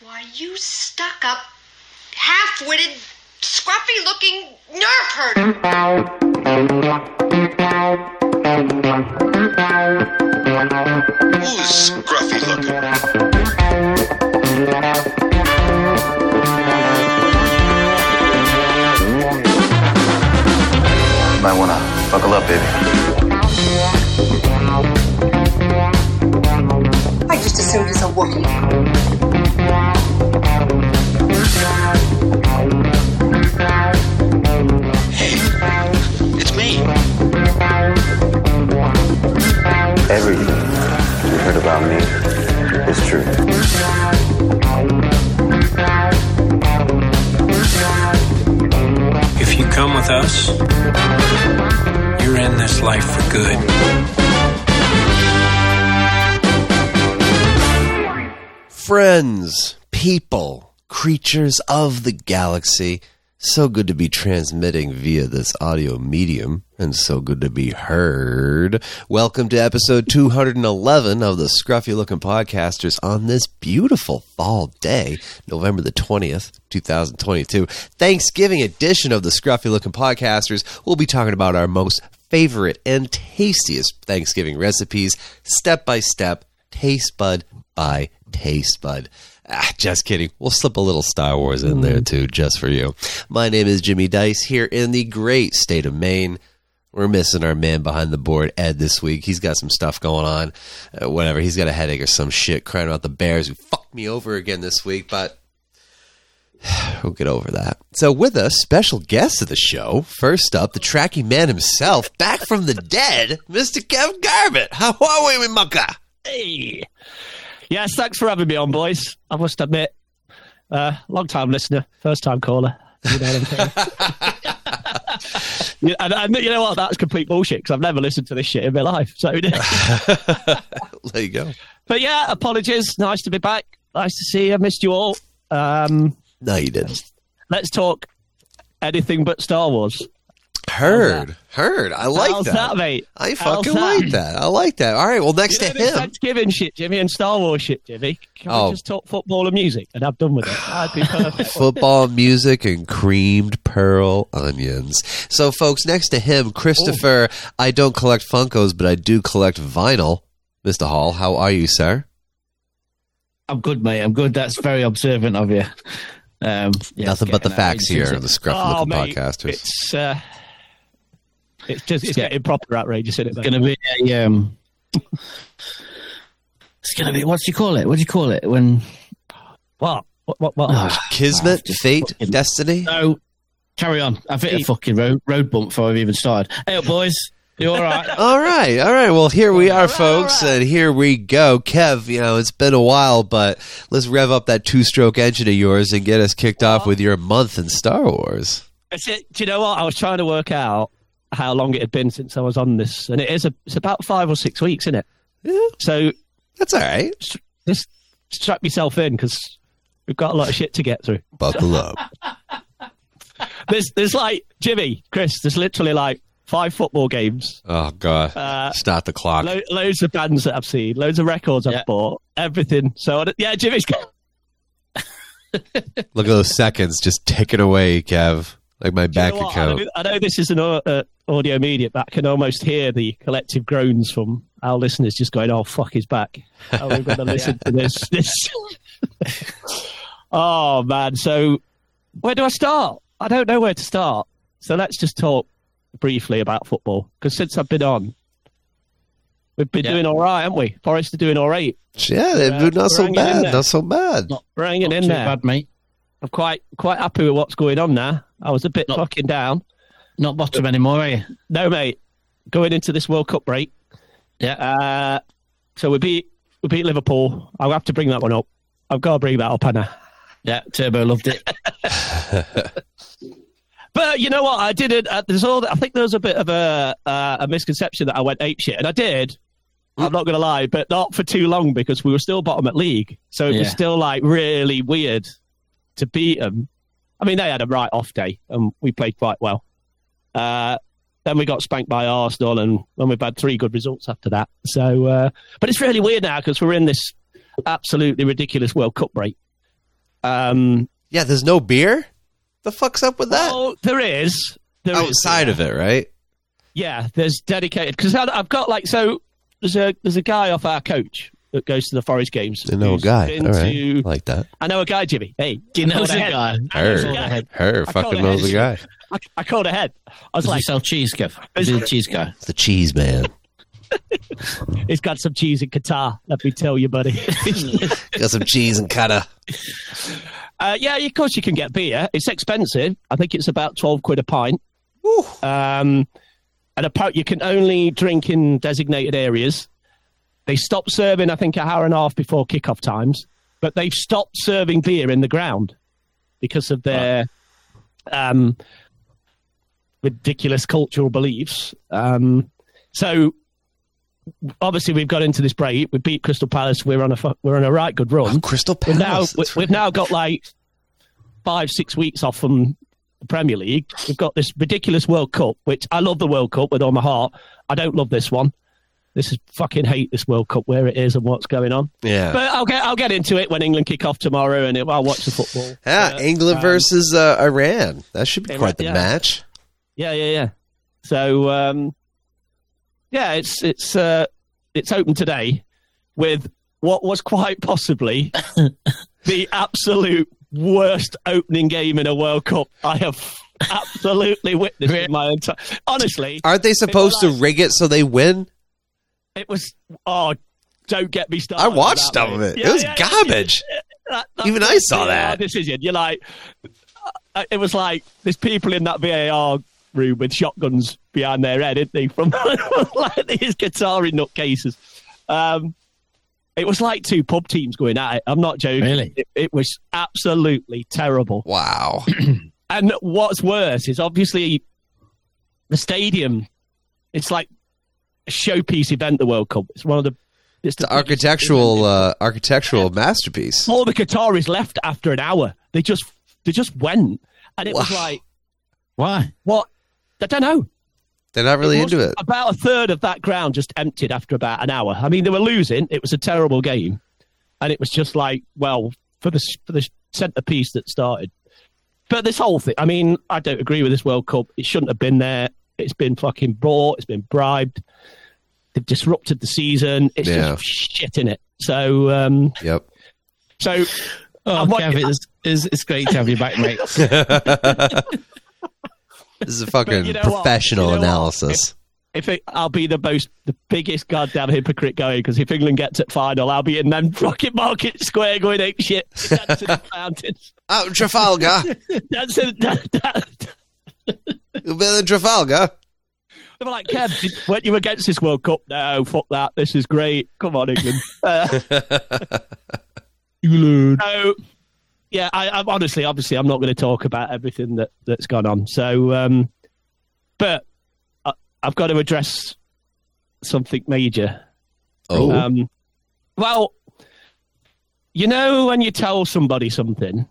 Why, you stuck up, half witted, scruffy looking nerve herder. Who's scruffy looking? Might wanna buckle up, baby. I just assumed it's a Wookiee. Everything you heard about me is true. If you come with us, you're in this life for good. Friends, people, creatures of the galaxy. So good to be transmitting via this audio medium and so good to be heard. Welcome to episode 211 of the Scruffy Looking Podcasters on this beautiful fall day, November the 20th, 2022. Thanksgiving edition of the Scruffy Looking Podcasters. We'll be talking about our most favorite and tastiest Thanksgiving recipes, step by step, taste bud by taste bud. Ah, just kidding. We'll slip a little Star Wars in there too, just for you. My name is Jimmy Dice here in the great state of Maine. We're missing our man behind the board, Ed, this week. He's got some stuff going on. Uh, whatever. He's got a headache or some shit crying about the Bears who fucked me over again this week, but we'll get over that. So, with us, special guest of the show. First up, the tracking man himself, back from the dead, Mr. Kev Garbett. How are we, mucker? Hey. Yes, thanks for having me on, boys. I must admit, uh, long time listener, first time caller. You know what I'm saying? Yeah, and, and you know what? That's complete bullshit because I've never listened to this shit in my life. So, There you go. but yeah, apologies. Nice to be back. Nice to see you. I missed you all. Um, No, you didn't. let's talk anything but Star Wars. Heard, heard. I like How's that. that, mate? I How's fucking that? like that. I like that. All right. Well, next You know to him, Thanksgiving shit, Jimmy, and Star Wars shit, Jimmy. Can Oh. we just talk football and music and I've done with it? That'd be perfect. football, music, and creamed pearl onions. So, folks, next to him, Christopher. I don't collect Funkos, but I do collect vinyl. Mr. Hall, how are you, sir? I'm good, mate. I'm good. That's very observant of you. Um, yeah, Nothing but the facts here on the it. Scruffy oh, Looking mate, Podcasters. It's uh, it's just it's Yeah. getting proper outrageous, isn't it? It's going to be a. Um, it's going to be. What do you call it? What do you call it when? what? What? What? what? Oh, Kismet, just fate, fucking- destiny. no, carry on. I've hit a fucking road, road bump before I've even started. Hey, up, boys. You all right? All right, all right. Well, here we are, folks, and here we go. Kev, you know, it's been a while, but let's rev up that two stroke engine of yours and get us kicked off with your month in Star Wars. It's it. Do you know what? I was trying to work out how long it had been since I was on this, and it is a, it's about five or six weeks, isn't it? Yeah, So that's all right. just strap yourself in because we've got a lot of shit to get through. Buckle up. There's there's like Jimmy, Chris. There's literally like five football games, Oh, God. Uh, Start the clock. lo- loads of bands that I've seen, loads of records I've Yeah. bought, everything. So yeah, Jimmy's got Look at those seconds just ticking away, Kev. Like my You bank know account. I know, I know this is an uh, audio media, but I can almost hear the collective groans from our listeners just going, "Oh fuck, he's back! Oh, we've got to listen to this." this. oh man, so where do I start? I don't know where to start. So let's just talk briefly about football because since I've been on, we've been Yeah. doing all right, haven't we? Forest are doing all right. Yeah, they're Yeah, not so we're hanging bad. Not so bad. Not, We're hanging not in too there. bad, mate. I'm quite quite happy with what's going on now. I was a bit Not- fucking down. Not bottom anymore, are you? No, mate. Going into this World Cup break, Yeah. Uh, so we beat we beat Liverpool. I'll have to bring that one up. I've got to bring that up, Anna. Yeah. Turbo loved it. But you know what? I didn't. Uh, there's all. I think there was a bit of a uh, a misconception that I went ape shit, and I did. I'm not going to lie, but not for too long because we were still bottom at league, so it was still like really weird to beat them. I mean, they had a right off day, and we played quite well. Uh, then we got spanked by Arsenal, and then we've had three good results after that. So, uh, but it's really weird now because we're in this absolutely ridiculous World Cup break. Um, Yeah, there's no beer. The fuck's up with that? well, there is. There is Outside of it, right? Yeah, there's dedicated because I've got like so. There's a there's a guy off our coach that goes to the Forest games. I know a guy. been All right, to- like that. I know a guy, Jimmy. Hey, He knows I a called guy. ahead. Her, know a guy. her I fucking called knows the guy. ahead. I, I called ahead. I was Does he like, sell cheese, Kev? Is he a cheese guy? The cheese man. he's got some cheese in Qatar. Let me tell you, buddy. Got some cheese in Qatar. uh, yeah, of course you can get beer. It's expensive. I think it's about twelve quid a pint. Um, and a pint you can only drink in designated areas. They stopped serving, I think, an hour and a half before kickoff times, but they've stopped serving beer in the ground because of their um, ridiculous cultural beliefs. Um, so obviously we've got into this break. We beat Crystal Palace. We're on a we're on a right good run. Oh, Crystal We've now Palace. that's we've now got like five six weeks off from the Premier League. We've got this ridiculous World Cup, which I love the World Cup with all my heart. I don't love this one. This is fucking hate this World Cup where it is and what's going on. Yeah. But I'll get I'll get into it when England kick off tomorrow, and I'll watch the football. yeah, England um, versus uh, Iran. That should be quite the yeah. match. Yeah, yeah, yeah. So um, yeah, it's it's uh, it's open today with what was quite possibly the absolute worst opening game in a World Cup I have absolutely witnessed in my entire. Honestly, Aren't they supposed to rig it so they win? It was oh. Don't get me started. I watched some of mate. it. It was garbage. that- that Even I saw that. decision. You're like, uh, it was like there's people in that VAR room with shotguns behind their head, isn't they? From like these Qatari nutcases. Um, it was like two pub teams going at it. I'm not joking. Really? It, it was absolutely terrible. Wow. And what's worse is obviously the stadium. It's like a showpiece event. The World Cup. It's one of the. It's It's the an architectural uh, architectural masterpiece. all the Qataris left after an hour. They just they just went, and it was like, Why? what? I don't know. They're not really was into it. About a third of that ground just emptied after about an hour. I mean, they were losing. It was a terrible game, and it was just like, well, for the for the centerpiece that started. But this whole thing, I mean, I don't agree with this World Cup. It shouldn't have been there. It's been fucking bought. It's been bribed. They've disrupted the season. It's Yeah. just shit in it. So, um, Yep. so Oh, I'm what- Kev, it's, it's, it's great to have you back, mate. This is a fucking you know professional You know what? analysis. if it, I'll be the most, the biggest goddamn hypocrite going because if England gets it final, I'll be in them Rocket Market Square going ape shit, dancing in fountains, Oh, Trafalgar. dancing. Da, da, You've been in Trafalgar. They were like, Kev, weren't you against this World Cup? No, fuck that. This is great. Come on, England. Uh, so, yeah, I, I'm honestly, obviously, I'm not going to talk about everything that that's gone on. So, um, but I, I've got to address something major. Oh, Um, well, you know when you tell somebody something,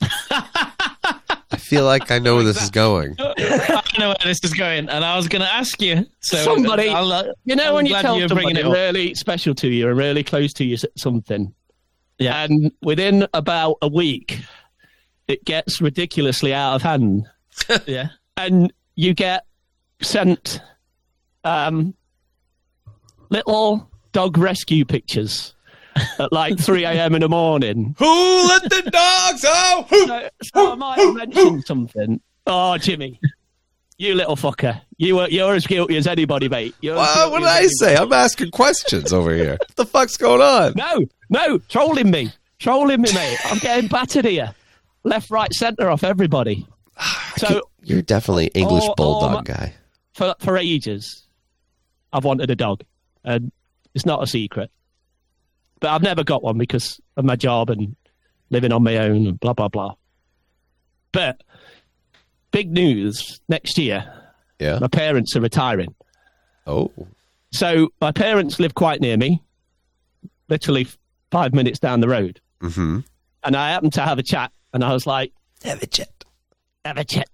I feel like I know where this is going. I know where this is going, and I was going to ask you. So Somebody- I'll, uh, you know I'm when you tell you're bringing somebody it really special to you and really close to you something, Yeah. and within about a week, it gets ridiculously out of hand, yeah. and you get sent um, little dog rescue pictures at like 3 a.m. in the morning. Who let the dogs out? So, so I might have mentioned something. Oh, Jimmy, you little fucker. You were, you're as guilty as anybody, mate. You're as What, did I say? I'm asking questions over here. What the fuck's going on? No, no, trolling me. Trolling me, mate. I'm getting battered here. Left, right, centre off everybody. So You're definitely English bulldog my- guy. for for ages, I've wanted a dog, and it's not a secret. But I've never got one because of my job and living on my own and blah blah blah. But big news next year. Yeah. My parents are retiring. Oh. So my parents live quite near me, literally five minutes down the road. Mm-hmm. And I happened to have a chat, and I was like, Have a chat. have a chat.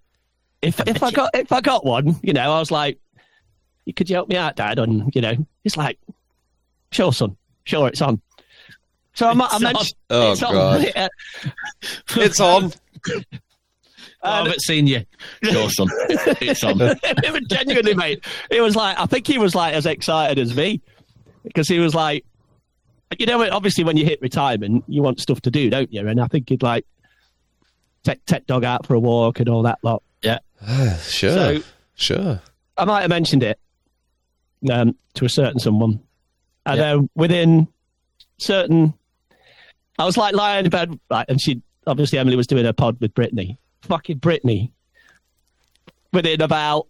If if I got if I got one, you know, I was like, could you help me out, Dad? And you know, he's like, sure, son, sure, it's on. So I'm, I It's mentioned. Oh, it's. God. Uh, It's on. I haven't seen you. Sure, son. It's on. it was genuinely, mate. It was like I think he was like as excited as me because he was like, you know, obviously when you hit retirement, you want stuff to do, don't you? And I think he'd like take take dog out for a walk and all that lot. Yeah. Sure. So- sure. I might have mentioned it um, to a certain someone, and then within certain, I was like lying in bed, right, and she obviously Emily was doing her pod with Brittany. Fucking Brittany. Within about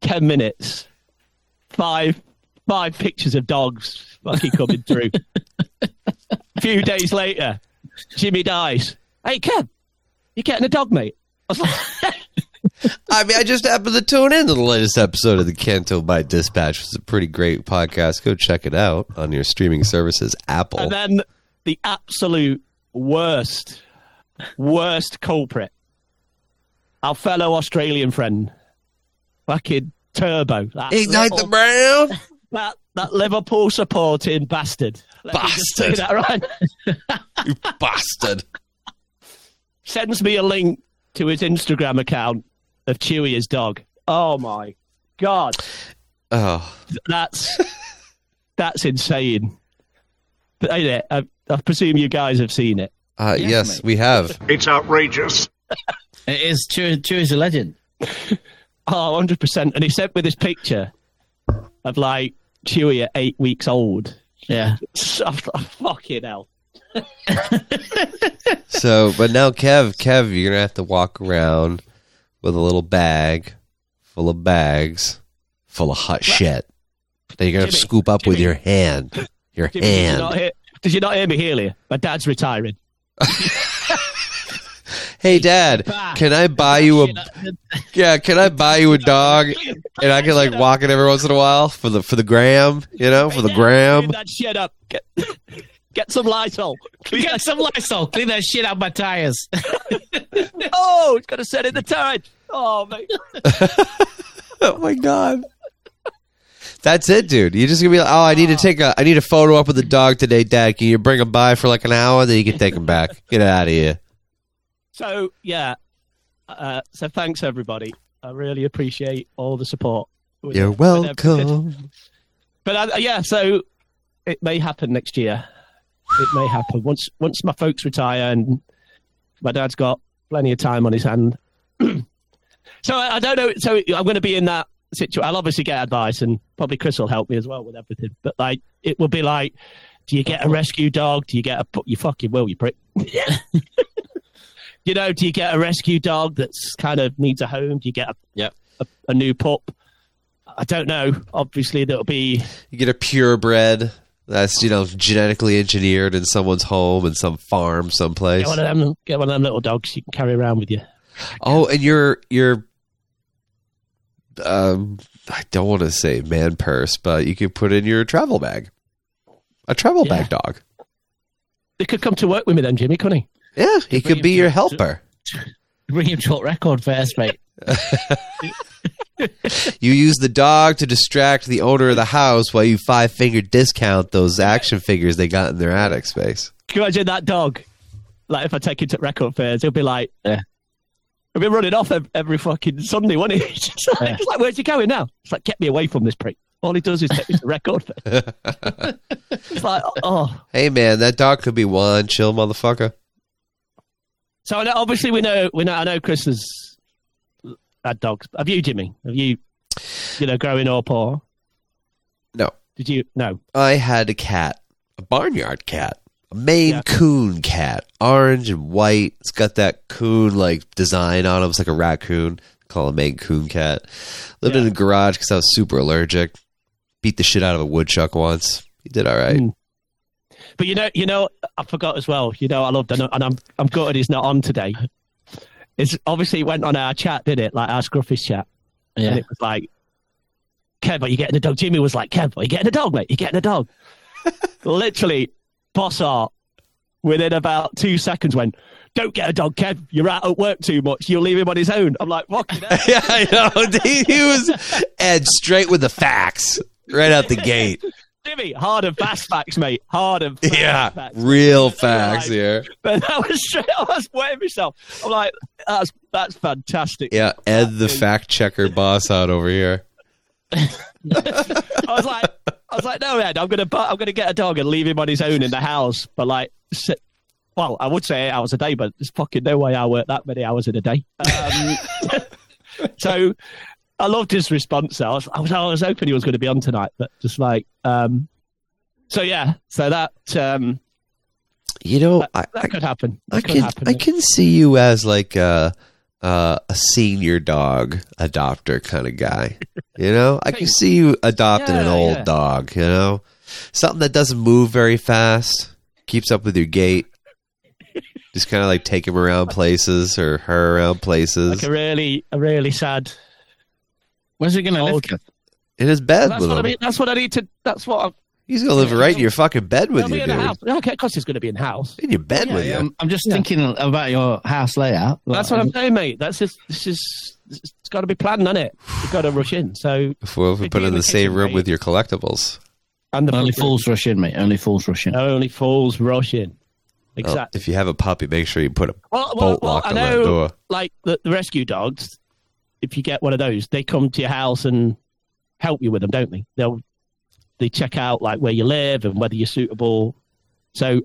ten minutes, five five pictures of dogs fucking coming through. a few days later, Jimmy Dice. Hey Kev, you getting a dog, mate? I was like, I mean, I just happened to tune in to the latest episode of the Canto by Dispatch. It's a pretty great podcast. Go check it out on your streaming services, Apple. And then the absolute worst, worst culprit, our fellow Australian friend, fucking Turbo. That Ignite the little- brown. that, that Liverpool supporting bastard. Let me just say Bastard. that right. You bastard. Sends me a link to his Instagram account of Chewy, his dog. Oh my god, Oh, that's that's insane. But, ain't it? I, I presume you guys have seen it. uh, Yes, yes, mate. we have. It's outrageous. It is Chew. Chew's a legend. Oh, 100%. And he sent me this picture of like Chewy at eight weeks old. Yeah. So, oh, fucking hell. So, but now, Kev, Kev, you're gonna have to walk around with a little bag full of bags full of hot shit that you're gonna Jimmy, scoop up with your hand. Your Jimmy, did, you hand. not hear, did you not hear me earlier? My dad's retiring. Hey, Dad, can I buy oh, you a yeah? Can I buy you a dog and I can like walk it every once in a while for the for the gram, you know, for the gram. that shit up. Get, get some Lysol. Clean Get that- some Lysol. Clean that shit out my tires. Oh, it's gonna set in the turret. Oh, mate. Oh my god. That's it, dude. You're just gonna be like, oh, I need to take a, I need a photo up with the dog today, Dad. Can you bring him by for like an hour, then you can take him back. Get out of here. So, yeah. Uh, so, thanks, everybody. I really appreciate all the support. with- You're welcome. But uh, yeah, so it may happen next year. It may happen once once my folks retire and my dad's got plenty of time on his hand. so I, I don't know. So I'm going to be in that situation. I'll obviously get advice, and probably Chris will help me as well with everything. But like, it will be like, do you get a rescue dog? Do you get a you fucking will you prick? you know, do you get a rescue dog that's kind of needs a home? Do you get a Yep. a, a new pup? I don't know. Obviously, that'll be You get a purebred that's you know genetically engineered in someone's home in some farm someplace. Get one of them. Get one of them little dogs you can carry around with you. Oh, and your your um, I don't want to say man purse, but you could put in your travel bag, a travel Yeah. bag dog. They could come to work with me then, Jimmy, couldn't he? Yeah, he could him be to- your to- helper. Bring him to record first, mate. You use the dog to distract the owner of the house while you five finger discount those action figures they got in their attic space. Can you imagine that dog? Like if I take him to record fairs, he'll be like, Yeah. he'll be running off every, every fucking Sunday, won't he? It's just like, Yeah. it's like, where's he going now? It's like, get me away from this prick. All he does is take me to record fair. it's like, oh. Hey man, that dog could be one chill motherfucker. So obviously we know, we know, I know Chris has had dogs. Have you, Jimmy? Have you, you know, growing up or No, did you? No. I had a cat, a barnyard cat, a Maine Yeah. Coon cat, orange and white. It's got that coon like design on it. It's like a raccoon. Call a Maine Coon cat. Lived in the garage because I was super allergic. Beat the shit out of a woodchuck once. He did all right. Mm. But you know, you know, I forgot as well. You know, I loved, and I'm, I'm gutted he's not on today. It's obviously it went on our chat, did it? Like our Scruffish chat, and Yeah. it was like, "Kev, are you getting a dog?" Jimmy was like, "Kev, are you getting a dog, mate? You getting a dog?" Literally, boss art. Within about two seconds, went, "Don't get a dog, Kev. You're out at work too much. You'll leave him on his own." I'm like, "Fucking yeah, I know. He, he was Ed straight with the facts right out the gate. Jimmy, hard and fast facts, mate. Hard and fast Yeah, facts. real facts here. But that was straight. I was wetting myself. I'm like, that's that's fantastic. Yeah, Ed the fact checker boss out over here. I was like, I was like, no, Ed, I'm gonna, I'm gonna get a dog and leave him on his own in the house. But like, well, I would say eight hours a day, but there's fucking no way I work that many hours in a day. Um, so I loved his response. I was, I was, I was hoping he was going to be on tonight, but just like, um, so yeah, so that um, You know, I, that I, could happen. That I could can happen. I can see you as like a uh, a senior dog adopter kind of guy. You know, I can see you adopting an old yeah. dog. You know, something that doesn't move very fast, keeps up with your gait. Just kind of like take him around places or her around places like a really, a really sad. Where's he going to live? old- Kev? in his bed That's with what I him. mean. That's what I need to. That's what. I'm, He's gonna live right in your fucking bed with He'll be you, in the dude. house. Okay, of course he's going to be in house. In your bed Yeah, with yeah, you. I'm, I'm just Yeah. thinking about your house layout. That's what I'm um, saying, mate. That's just, this is it's got to be planned, hasn't it? You've got to rush in. So Before we It'd put be in in the the same room mate. with your collectibles. and the Only fools rush in, mate. Only fools rush in. only fools rush in. Well, Exactly. if you have a puppy, make sure you put a well, bolt lock I on that know, door. like the, the rescue dogs. If you get one of those, they come to your house and help you with them, don't they? They'll they check out like where you live and whether you're suitable. So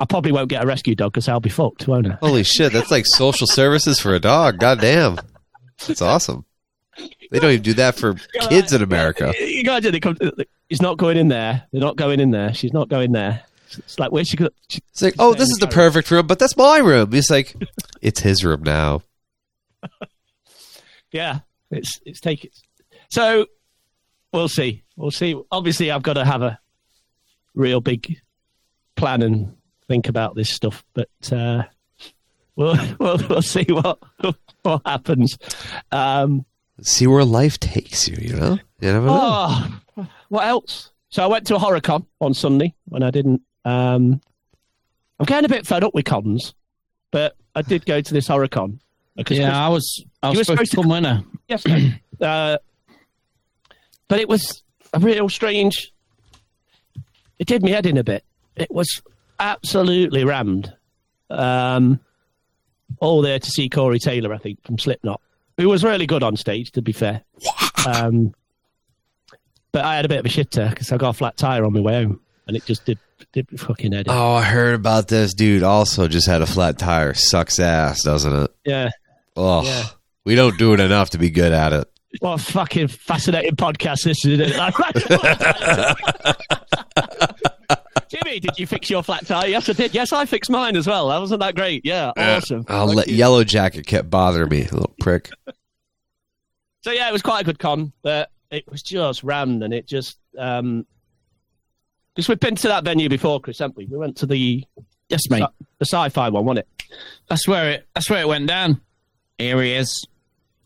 I probably won't get a rescue dog because I'll be fucked, won't I? Holy shit, that's like social services for a dog. God damn. That's awesome. They don't even do that for kids in America. You got guys, they come. He's not going in there. They're not going in there. She's not going there. It's like where's she? go- she It's like, oh, this is the perfect room, but that's my room. He's like, it's his room now. Yeah, it's it's taken. So we'll see. We'll see. Obviously, I've got to have a real big plan and think about this stuff, but uh, we'll, we'll we'll see what what happens. Um, See where life takes you, you know? You never know. oh, what else? So I went to a horror con on Sunday when I didn't. Um, I'm getting a bit fed up with cons, but I did go to this horror con. Because Yeah, I was. I was were supposed to come winner. Yes, mate. uh, but it was a real strange. It did me head in a bit. It was absolutely rammed. Um, all there to see Corey Taylor, I think, from Slipknot, who was really good on stage, to be fair. Um, but I had a bit of a shitter because I got a flat tire on my way home, and it just did did my fucking head in. Oh, I heard about this dude. Also, just had a flat tire. Sucks ass, doesn't it? Yeah. Oh, Yeah. we don't do it enough to be good at it. What a fucking fascinating podcast this is. Isn't it? Jimmy, did you fix your flat tire? Yes, I did. Yes, I fixed mine as well. That wasn't that great. Yeah, awesome. I'll Thank let you. Yellow Jacket kept bothering me, little prick. So yeah, it was quite a good con, but it was just rammed, and it just um, because we've been to that venue before, Chris, haven't we? We went to the Yes, mate. the sci-fi one, wasn't it? That's where it. That's where it went down. Here he is,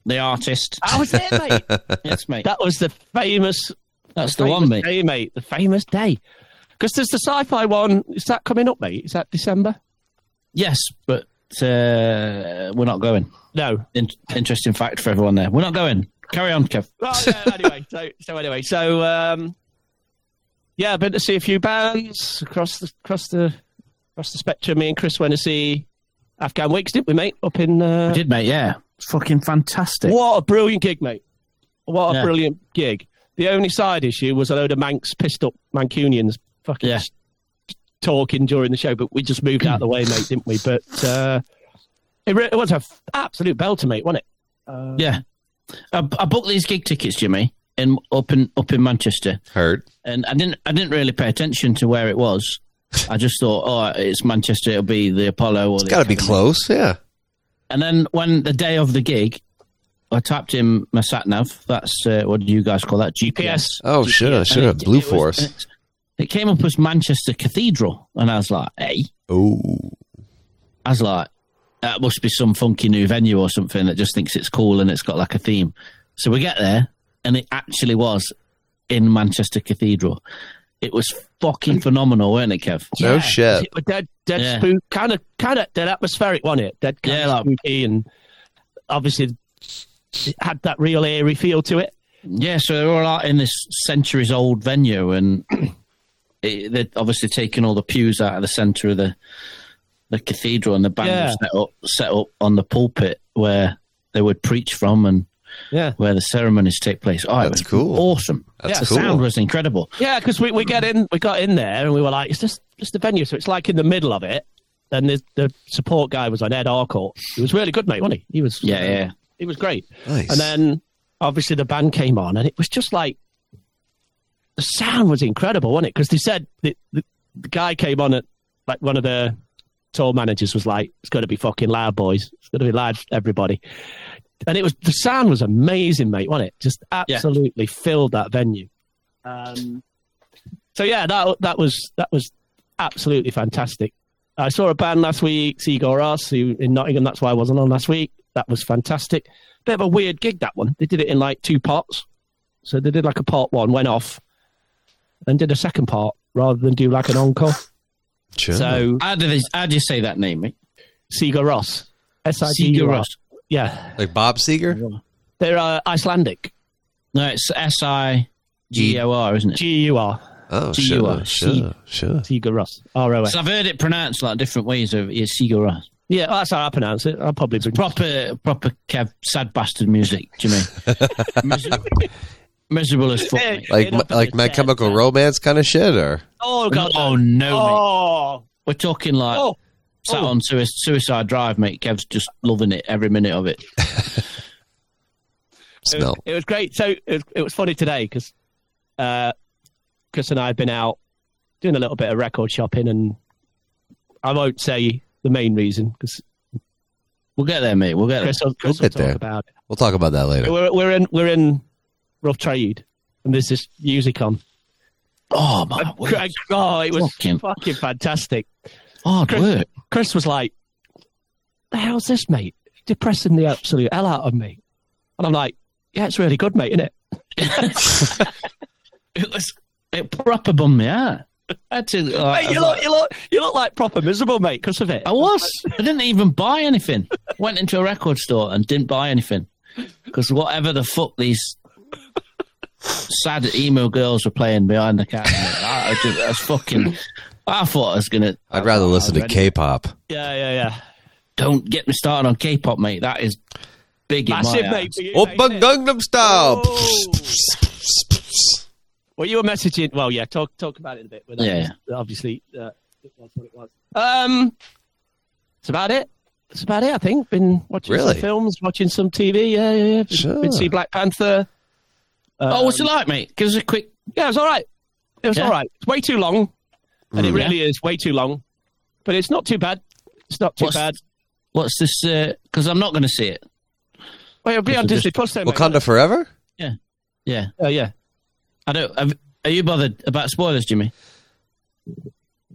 the artist. I was there, mate. yes, mate. that was the famous. That's the famous one, mate. Day, mate. The famous day. Because there's the sci-fi one. Is that coming up, mate? Is that December? Yes, but uh, we're not going. No. In- interesting fact for everyone there. We're not going. Carry on, Kev. Well, yeah, anyway, so so anyway, so um, yeah, I've been to see a few bands across the across the across the spectrum. Me and Chris went to see Afghan Whigs, didn't we, mate? Up in uh, I did, mate. Yeah, it's fucking fantastic. what a brilliant gig, mate! What a Yeah. brilliant gig. The only side issue was a load of Manx pissed up Mancunians fucking Yeah. talking during the show, but we just moved out of the way, mate, didn't we? But uh, it, re- it was an absolute belter, mate, wasn't it? Uh, Yeah, I, I booked these gig tickets, Jimmy, in up in up in Manchester, Heard. and I didn't I didn't really pay attention to where it was. I just thought, oh, it's Manchester. It'll be the Apollo. Or It's the got to be close, yeah. And then when the day of the gig, I typed in my sat nav. That's uh, what do you guys call that? GPS. Oh, shit, And sure. it- Blue it was- Force. it- It came up as Manchester Cathedral, and I was like, "Hey," Oh, I was like, "That must be some funky new venue or something that just thinks it's cool and it's got like a theme." So we get there, and it actually was in Manchester Cathedral. It was fucking phenomenal, weren't it, Kev? no shit. It was dead, dead Yeah. spook, kind of, kind of dead atmospheric, wasn't it? Dead, kind Yeah, of like- spooky, and obviously had that real airy feel to it. Yeah, so they're all out in this centuries old venue, and it, they're obviously taking all the pews out of the centre of the the cathedral, and the band Yeah. was set up set up on the pulpit where they would preach from, and Yeah. where the ceremonies take place. Oh, it That's was cool. awesome. That's the cool. sound was incredible. Yeah, because we, we get in, we got in there, and we were like, "It's just just the venue." So it's like in the middle of it, and the, the support guy was on Ed Harcourt. He was really good, mate, wasn't he? He was, Yeah, yeah. he was great. Nice. And then obviously the band came on, and it was just like the sound was incredible, wasn't it? Because they said the, the, the guy came on at like one of the tour managers was like, "It's going to be fucking loud, boys. It's going to be loud, everybody." And it was the sound was amazing, mate, wasn't it? Just absolutely filled that venue. Um, so yeah, that that was that was absolutely fantastic. I saw a band last week, Seagull Ross, who in Nottingham. That's why I wasn't on last week. That was fantastic. Bit of a weird gig that one. They did it in like two parts. So they did like a part one, went off, and did a second part rather than do like an encore. Sure. So How do, they, how do you say that name, mate? Seagull Ross, S I G Sigur U R. Rós. Yeah, like Bob Seger? they're uh, Icelandic. No, it's S I G O R, isn't it? G U R. Oh, sure, sure, sure. Seagull Ross. R O S. So I've heard it pronounced like different ways. Of it's Sigur Rós. Yeah, that's how I pronounce it. I'll probably bring Proper, proper Kev, sad bastard music. Do you mean? miserable, miserable as fuck. Mate. Like It like to My Chemical. Romance kind of shit, or Oh god. Oh no, mate. Oh. We're talking like Oh. Sat Oh. on sui- Suicide Drive, mate. Kev's just loving it every minute of it. It smell. was, it was great. So it was, it was funny today because uh, Chris and I have been out doing a little bit of record shopping, and I won't say the main reason because We'll get there, mate. We'll get there. Chris, will, Chris We'll will get talk there. about it. We'll talk about that later. We're, we're in we're in rough trade, and there's this music on. Oh my And oh, it was Fucking- fucking fantastic. Hard Chris, work. Chris was like, "The hell's this, mate? Depressing the absolute hell out of me." And I'm like, "Yeah, it's really good, mate, isn't it?" It was it proper bummed me out. I had to. like, Mate, you look, you look, you look like proper miserable, mate, because of it. I was. I didn't even buy anything. Went into a record store and didn't buy anything because whatever the fuck these sad emo girls were playing behind the counter, I, I, just, I was fucking. I thought I was gonna. I'd rather listen to ready. K-pop. Yeah, yeah, yeah. Don't get me started on K-pop, mate. That is big in Massive, my mate. eyes. for you, Oppa mate, innit? Gangnam Style. Oh. Well, you were messaging. Well, yeah, talk talk about it a bit. But that Yeah, was- Obviously, uh, it was what it was. Um, that's about it. That's about it. I think. Been watching Really? some films, watching some TV. Yeah, yeah, yeah. Been, Sure. been see Black Panther. oh, what's it Um, like, mate? Give us a quick. Yeah, it was all right. It was Yeah? all right. It's way too long, and it really yeah. is way too long. But it's not too bad. It's not too what's, bad. What's this? Because uh, I'm not going to see it. Well, it'll be on Disney Plus. Wakanda. Forever. Yeah, yeah, uh, yeah. I don't. Have, are you bothered about spoilers, Jimmy?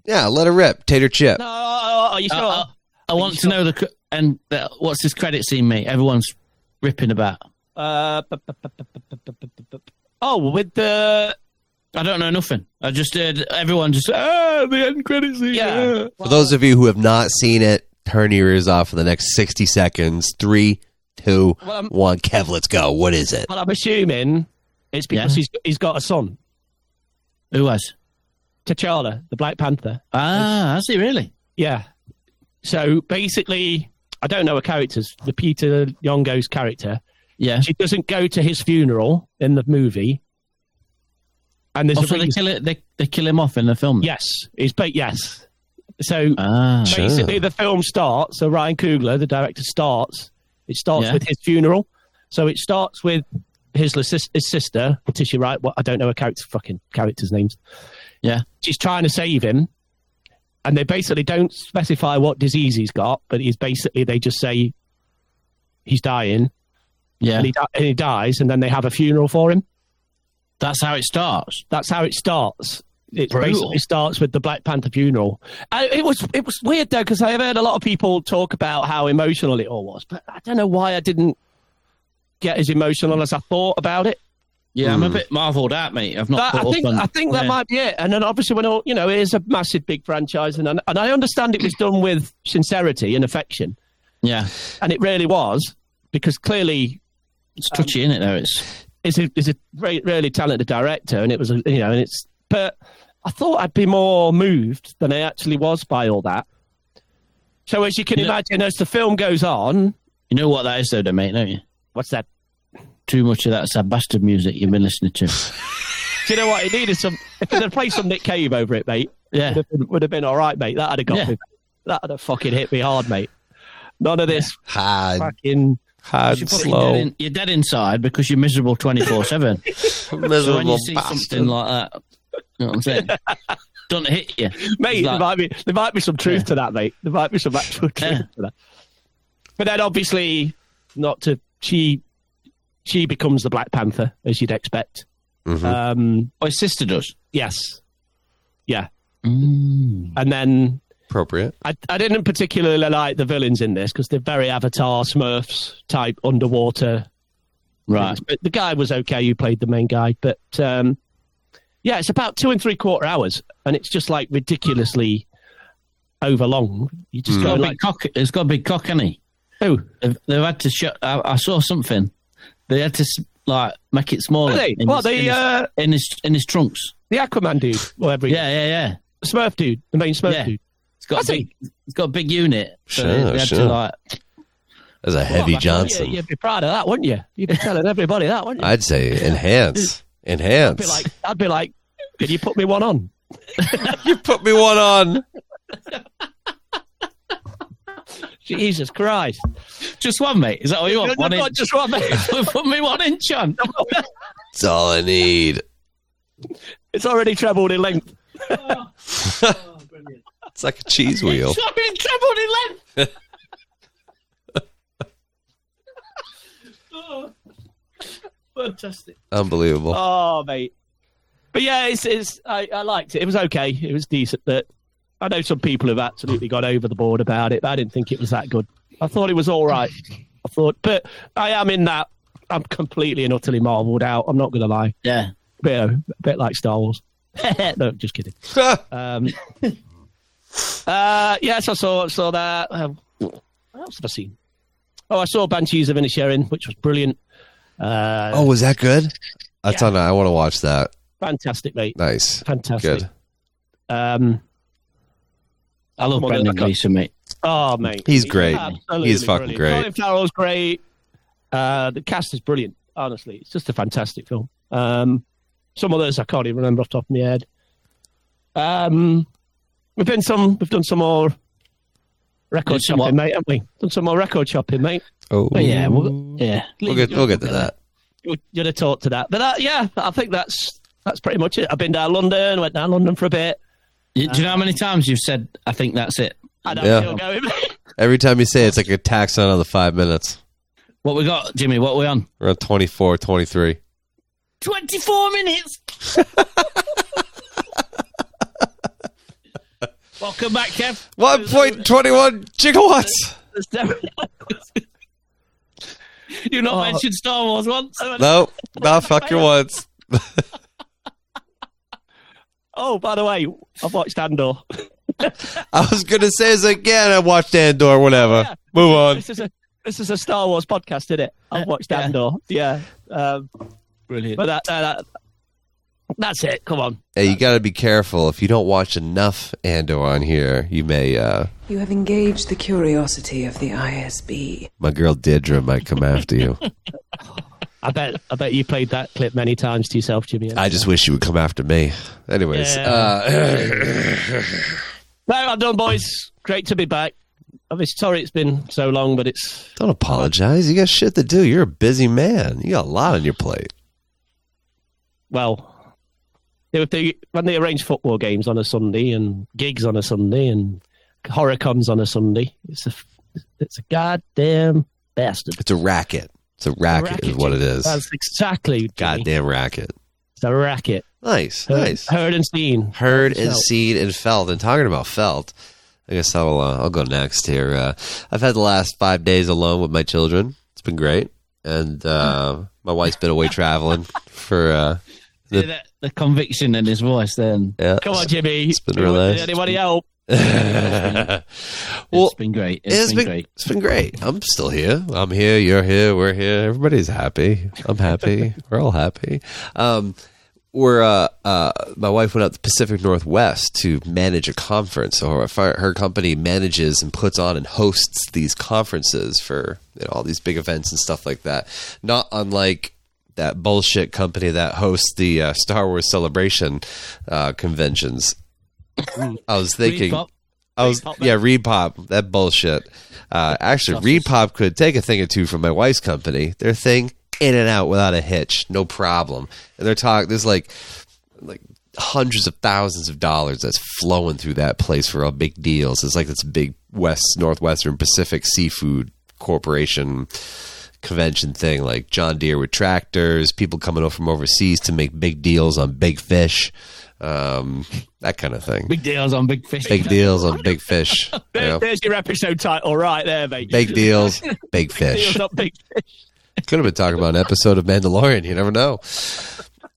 Yeah, let it rip, tater chip. No, are you sure? Uh, I, I want to sure? know the and the, what's this credit scene, mate? Everyone's ripping about. Uh, oh, with the I don't know nothing. I just heard everyone just ah the end credit scene. yeah. For those of you who have not seen it, turn your ears off for the next 60 seconds. Three, two, Well, I'm- one. Kev, let's go. What is it? Well, I'm assuming it's because Yeah. he's he's got a son, Who was? T'Challa, the Black Panther. Ah, has he really? Yeah. So basically, I don't know her characters. The Peter Yongo's character, Yeah. she doesn't go to his funeral in the movie. And there's Oh, a so they reason- kill it. They, they kill him off in the film. yes, it's but yes. So Ah. Sure. basically, the film starts. So Ryan Coogler, the director, starts. It starts Yeah. with his funeral. So it starts with his his sister, Letitia Wright. What I don't know her character fucking characters' names. Yeah. She's trying to save him, and they basically don't specify what disease he's got, but he's basically they just say he's dying, Yeah. and, he and he dies, and then they have a funeral for him. That's how it starts. That's how it starts. It Brutal. basically starts with the Black Panther funeral. I, it was it was weird though because I've heard a lot of people talk about how emotional it all was, but I don't know why I didn't get as emotional as I thought about it. Yeah, I'm a hmm. bit marvelled at, mate. I've not. That- I think on, I think that yeah. might be it. And then obviously when all, you know it is a massive big franchise, and and I understand it was done with sincerity and affection, Yeah, and it really was because clearly it's touchy, um, isn't it? Though it's is a is a very really talented director, and it was a, you know, and it's. But I thought I'd be more moved than I actually was by all that. So as you can Yeah. imagine, as the film goes on, You know what that is, though, mate, don't you? what's that? Too much of that sad bastard music you've been listening to. Do you know what? It needed some. If they'd played some Nick Cave over it, mate, Yeah. would have been, would have been all right, mate. That'd have got Yeah. me. That'd have fucking hit me hard, mate. None of this Hard, fucking. Hard, You're, slow, dead in, you're dead inside because you're miserable 24 7. So when miserable you see bastard. something like that, you know what I'm saying? Don't hit you. Mate, It's there might be there might be some truth Yeah. to that, mate. There might be some actual truth Yeah. to that. But then, obviously, not to she she becomes the Black Panther as you'd expect. Mhm. Um, Oh, his sister does. yes, yeah, Mm. and then Appropriate. I, I didn't particularly like the villains in this because they're very Avatar Smurfs type underwater. Right. things. But the guy was okay who played the main guy, but um, yeah, it's about two and three quarter hours, and it's just like ridiculously overlong. You just It's go got a like, big cock. It's got a big cock, hasn't he? oh, They've, they've had to shut. I, I saw something. They had to like make it smaller. Are they? in What, his, the, in, his, uh, in his in his trunks. the Aquaman dude, whatever. he- Yeah, yeah, yeah. Smurf dude, the main Smurf Yeah. dude. It's got Has a he? big. It's got a big unit. So Sure, they had sure. to like. That's a heavy Well, Johnson. Yeah, you'd be proud of that, wouldn't you? You'd be telling everybody that, wouldn't you? I'd say enhance, I'd enhance. be like, I'd be like, can you put me one on? you put me one on. Jesus Christ! Just one, mate. Is that what you want? No, One no, inch. just one, mate. Put me one inch on. That's all I need. It's already trebled in length. Oh. It's like a cheese wheel. Sorry, trebled in length. Fantastic. Unbelievable. Oh, mate. But yeah, it's, it's I, I liked it. It was okay. It was decent. But I know some people have absolutely gone over the board about it. But I didn't think it was that good. I thought it was all right. I thought, but I am in that. I'm completely and utterly marvelled out. I'm not going to lie. Yeah. Bit, a bit like Star Wars. no, just kidding. Um, uh, yes, I saw saw that. Um, what else have I seen? Oh, I saw Banshees of Inisherin, which was brilliant. Uh, oh, was that good? I Yeah. thought I want to watch that. fantastic, mate. Nice. Fantastic. Good. Um, I love Come Brendan Gleeson, mate. oh, mate, He's great. absolutely He's fucking brilliant. great. Colin Farrell's great. Uh, the cast is brilliant. Honestly, it's just a fantastic film. Um, some others I can't even remember off the top of my head. Um, we've been some. We've done some more record some shopping, what? mate, haven't we? Done some more record shopping, mate. Oh, But yeah, we'll, yeah. we'll get we'll get to that. You'd you'd have talked to that, but uh, yeah, I think that's that's pretty much it. I've been down London, went down London for a bit. You- Do you know how many times you've said, I think that's it? And Yeah. I'm still going. Every time you say it, it's like a tax on another five minutes. What we got, Jimmy? What we on? We're on 24, 23. 24 minutes. Welcome back, Kev. 1.21 gigawatts. You've not Oh. mentioned Star Wars once. No, not fucking once. oh, by the way, I've watched Andor. I was going to say this again. I watched Andor, whatever. Yeah. Move on. This is a this is a Star Wars podcast, isn't it? I've watched Yeah. Andor. Yeah, um, Brilliant. but that, uh, that that's it. Come on. Hey, you got to be careful. If you don't watch enough Andor on here, you may. uh You have engaged the curiosity of the ISB. My girl Deirdre might come after you. I bet I bet you played that clip many times to yourself, Jimmy. I just wish you would come after me. Anyways, Yeah. uh, no, I'm done, boys. Great to be back. I'm sorry it's been so long, but it's don't apologize. You got shit to do. You're a busy man. You got a lot on your plate. well, they, they, when they arrange football games on a Sunday and gigs on a Sunday and horror comes on a Sunday, it's a it's a goddamn bastard. It's a racket. It's a racket, is what it is. That's exactly Jimmy. Goddamn racket. It's a racket. Nice, Heard, nice. heard and seen. Heard and Felt. seen and felt. And talking about felt, I guess I'll uh, I'll go next here. Uh, I've had the last five days alone with my children. It's been great, and uh, my wife's been away traveling for. Uh, the, the conviction in his voice then. yeah, Come on, Jimmy. It's been real. Anybody help? It's well, been great. It's it's been, great. It's been great. I'm still here. I'm here. You're here. We're here. Everybody's happy. I'm happy. we're all happy. Um, we're uh, uh, my wife went out to the Pacific Northwest to manage a conference. So her, her company manages and puts on and hosts these conferences for you know, all these big events and stuff like that. Not unlike that bullshit company that hosts the uh, Star Wars Celebration uh, conventions. I was thinking. ReedPop. I was ReedPop, yeah, ReedPop. That bullshit. Uh, actually, ReedPop could take a thing or two from my wife's company. Their thing in and out without a hitch, no problem. And they're talking. There's like like hundreds of thousands of dollars that's flowing through that place for all big deals. It's like this big West Northwestern Pacific Seafood Corporation convention thing, like John Deere with tractors, people coming over from overseas to make big deals on big fish, um, that kind of thing. Big deals on big fish. Big deals on big fish. you know? There's your episode title right there, mate. Big deals, big fish. Deals on big fish. Could have been talking about an episode of Mandalorian. You never know.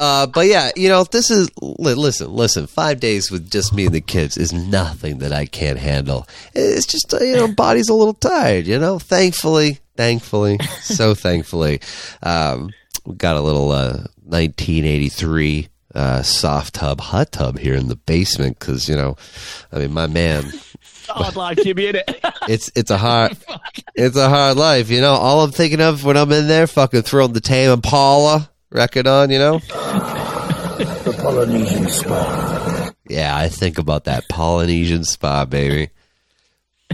Uh, but yeah, you know, this is listen, listen. Five days with just me and the kids is nothing that I can't handle. It's just uh, you know, body's a little tired. You know, thankfully, thankfully, so thankfully, um, we got a little uh, 1983 uh, soft tub hot tub here in the basement because you know, I mean, my man, Hard life, Jimmy, innit? it's it's a hard it's a hard life, you know. All I'm thinking of when I'm in there, fucking throwing the Tame Impala record on, you know. The Polynesian spa. Yeah, I think about that Polynesian spa, baby.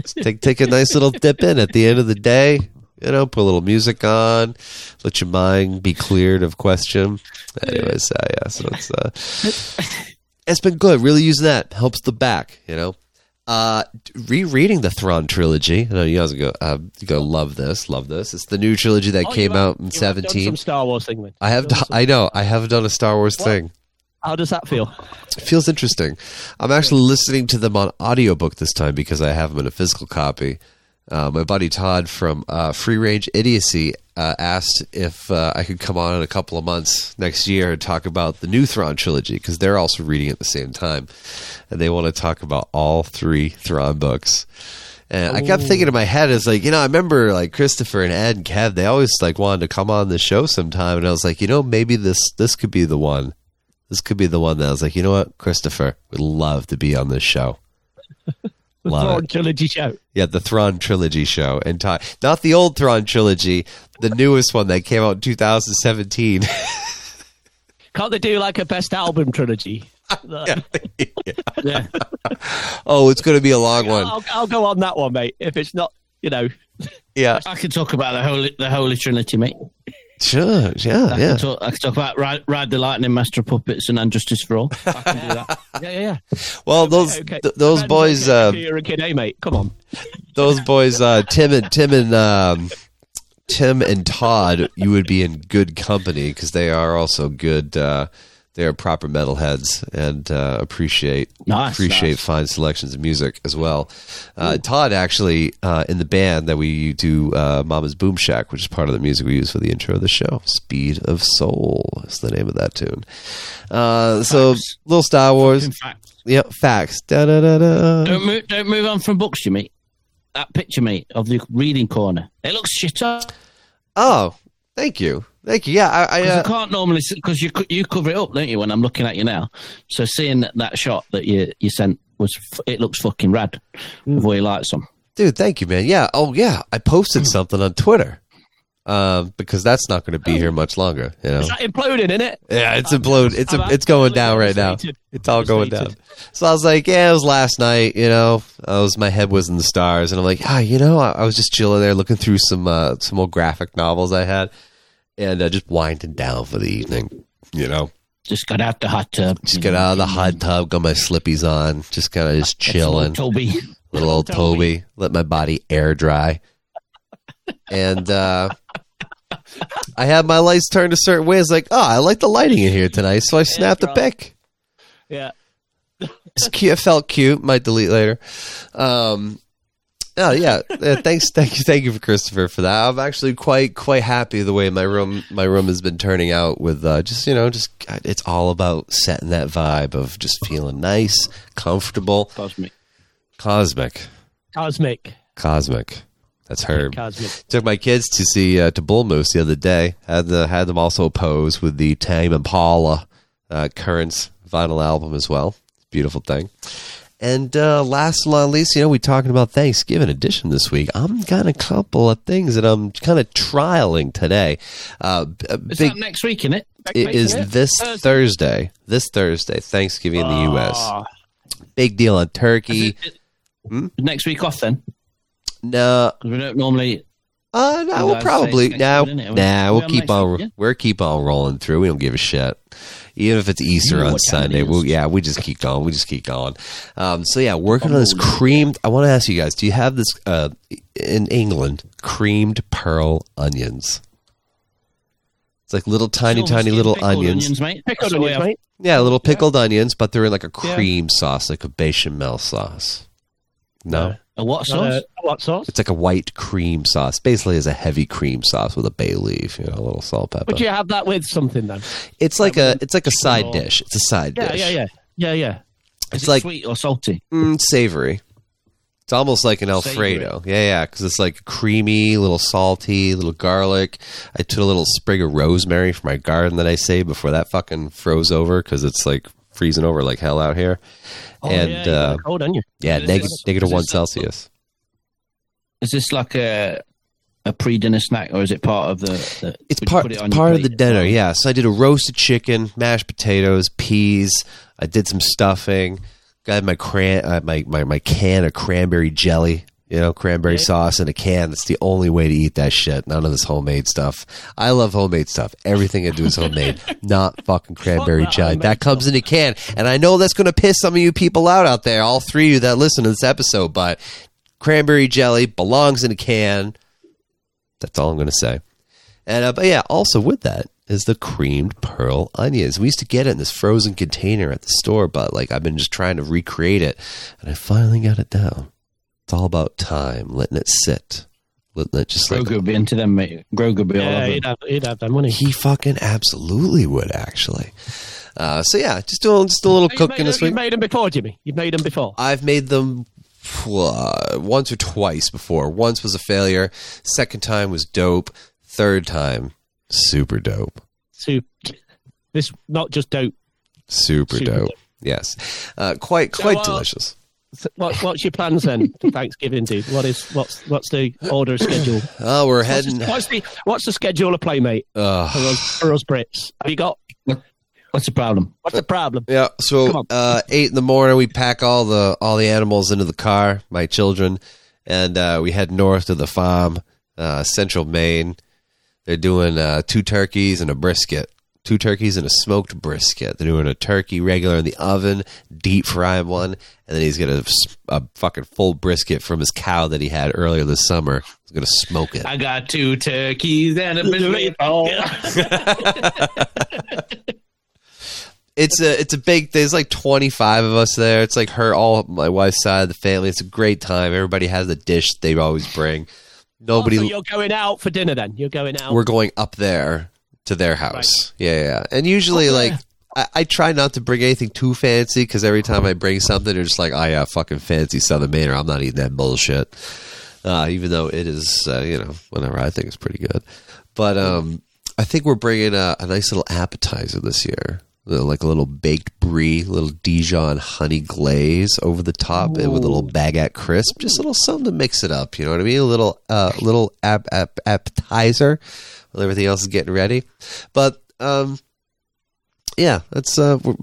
Take take a nice little dip in at the end of the day. You know, put a little music on, let your mind be cleared of question. Anyways, uh, yeah, so it's uh, it's been good. Really using that helps the back. You know, uh, rereading the Thrawn trilogy. I know you guys are go uh, gonna love this. Love this. It's the new trilogy that Oh, came have- out in have seventeen. Some Star Wars thing, then. I have. Do- I know. I haven't done a Star Wars thing. How does that feel? It feels interesting. I'm actually listening to them on audiobook this time because I have them in a physical copy. Uh, my buddy Todd from uh, Free Range Idiocy uh, asked if uh, I could come on in a couple of months next year and talk about the new Thrawn trilogy because they're also reading at the same time, and they want to talk about all three Thrawn books. And I kept thinking in my head, it's like, you know, I remember like Christopher and Ed and Kev, they always like wanted to come on the show sometime. And I was like, you know, maybe this, this could be the one. This could be the one that I was like, you know what, Christopher would love to be on this show. The Love Thrawn it. trilogy show. Yeah, the Thrawn trilogy show, and talk, not the old Thrawn trilogy, the newest one that came out in 2017. Can't they do like a best album trilogy? Yeah. yeah. oh, it's going to be a long one. I'll, I'll go on that one, mate. If it's not, you know, Yeah, I can talk about the holy, the holy trinity, mate. Sure, yeah, I, yeah. could talk, I could talk about ride, ride the lightning, master of puppets, and Unjustice for all. I can do that. Yeah, yeah, yeah. Well, those okay. th- those boys, uh, You're a kid, eh, mate? Come on. those boys, uh, Tim and Tim and um, Tim and Todd, you would be in good company because they are also good. Uh, they are proper metalheads and uh, appreciate Nice, appreciate nice. fine selections of music as well. Uh, Todd actually uh, in the band that we do, uh, Mama's Boom Shack, which is part of the music we use for the intro of the show. Speed of Soul is the name of that tune. Uh, so little Star Wars, In fact, yep, facts. Da da da da. don't move, don't move on from books, mate. That picture, mate, of the reading corner. It looks shit up. Oh, thank you, thank you. Yeah, I, I uh, I can't normally because you you cover it up, don't you? When I'm looking at you now, so seeing that, that shot that you you sent was it looks fucking rad with all your lights on. dude, thank you, man. Yeah, oh yeah, I posted something on Twitter. Um, because that's not going to be here much longer, you know. That imploding, in it? Yeah, it's implode. It's a, it's going down right now. It's all going down. So I was like, yeah, it was last night. You know, I was my head was in the stars, and I'm like, ah, you know, I, I was just chilling there, looking through some uh, some old graphic novels I had, and uh, just winding down for the evening. You know, Just got out the hot tub. just get out of the hot tub, got my slippies on, just kind of just chilling. Toby. little old Toby, let my body air dry. And uh, I had my lights turned a certain way. It's like, oh, I like the lighting in here tonight, so I snapped a pic. Yeah. It's cute. It felt cute. Might delete later. Um, oh yeah. Uh, thanks, thank you, thank you for Christopher for that. I'm actually quite quite happy the way my room my room has been turning out. With uh, just you know, just it's all about setting that vibe of just feeling nice, comfortable Cosmic. Cosmic. Cosmic. Cosmic. That's Herb. Cosmic. Took my kids to see uh, to Bull Moose the other day. Had the had them also pose with the Tame Impala uh, Currents vinyl album as well. Beautiful thing. And uh, last but not least, you know, we're talking about Thanksgiving edition this week. I'm got a couple of things that I'm kind of trialing today. Uh, a big, next week, isn't it? it it? this Thursday. Thursday. This Thursday, Thanksgiving in the U.S. Oh, Big deal on turkey. Next week off then? No, we don't normally. Uh, no, we'll probably now. Thanksgiving, innit? Nah, We we'll keep on. week, yeah? We're keep on rolling through. We don't give a shit. Even if it's Easter on what time it Sunday, we'll, yeah, we just keep going. We just keep going. Um, so yeah, working on this creamed. I want to ask you guys: Do you have this uh, in England creamed pearl onions? It's like little tiny, Silver tiny little pickled onions. mate. Pickled That's onions, mate. Yeah, little pickled onions, but they're in like a Yeah. cream sauce, like a bechamel sauce. No, A what sauce? Uh, what sauce? it's like a white cream sauce. Basically, is a heavy cream sauce with a bay leaf, you know, a little salt, pepper. Would you have that with something then? It's like a it's like a side or- dish. It's a side Yeah, dish. yeah, yeah, yeah, yeah. It's it like sweet or salty? mm, savory. It's almost like an Savory. Alfredo. Yeah, yeah, because it's like creamy, a little salty, a little garlic. I took a little sprig of rosemary from my garden that I saved before that fucking froze over because it's like freezing over like hell out here. Oh, and yeah, you uh, cold, don't you? yeah, Is neg- this- one this- Celsius. Is this like a a pre dinner snack or is it part of the? the It's part it it's part of the plate? dinner. Yeah. So I did a roasted chicken, mashed potatoes, peas. I did some stuffing. Got my cran uh, my, my my can of cranberry jelly. You know, cranberry sauce in a can. That's the only way to eat that shit. None of this homemade stuff. I love homemade stuff. Everything I do is homemade, not fucking cranberry that jelly. That comes in a can, and I know that's going to piss some of you people out out there. All three of you that listen to this episode, but cranberry jelly belongs in a can. That's all I'm going to say. And uh, but yeah, also with that is the creamed pearl onions. We used to get it in this frozen container at the store, but like I've been just trying to recreate it, and I finally got it down. It's all about time, letting it sit, letting it just like Grogu would be into them, mate. Grogu would be Yeah, over he'd have, he'd have that money. he fucking absolutely would actually. Uh, so yeah, just doing just a little You've cooking made, this them, you've made them before, Jimmy. You've made them before. I've made them uh, once or twice before. Once was a failure. Second time was dope. Third time, super dope. Soup. This not just dope. Super, Super dope. dope. Yes, uh, quite So, quite uh, delicious. So What, what's your plans then for Thanksgiving, dude? What is what's what's the order schedule? Oh, we're What's heading. the, what's the what's the schedule of Playmate for Uh, us, for us Brits? Have you got What's the problem? what's the problem? yeah, so uh, eight in the morning, we pack all the all the animals into the car, my children, and uh, we head north to the farm, uh, central Maine. They're doing uh, two turkeys and a brisket. Two turkeys and a smoked brisket. They're doing a turkey regular in the oven, deep frying one, and then he's got a, a fucking full brisket from his cow that he had earlier this summer. He's gonna smoke it. I got two turkeys and a biscuit. Oh, it's a it's a big there's like 25 of us there it's like her all my wife's side of the family it's a great time everybody has a dish they always bring nobody Oh, so you're going out for dinner then? You're going out. we're going up there to their house yeah yeah, yeah and usually Oh, like yeah. I, I try not to bring anything too fancy because every time I bring something, they're just like, "Oh yeah, fucking fancy Southern Maine." Or I'm not eating that bullshit. Uh, even though it is, uh, you know, whatever. I think it's pretty good. But um, I think we're bringing a, a nice little appetizer this year, like a little baked brie, little Dijon honey glaze over the top, and with a little baguette crisp, just a little something to mix it up. You know what I mean? A little, uh, little ap- ap- appetizer everything else is getting ready. But um, yeah, that's uh, we're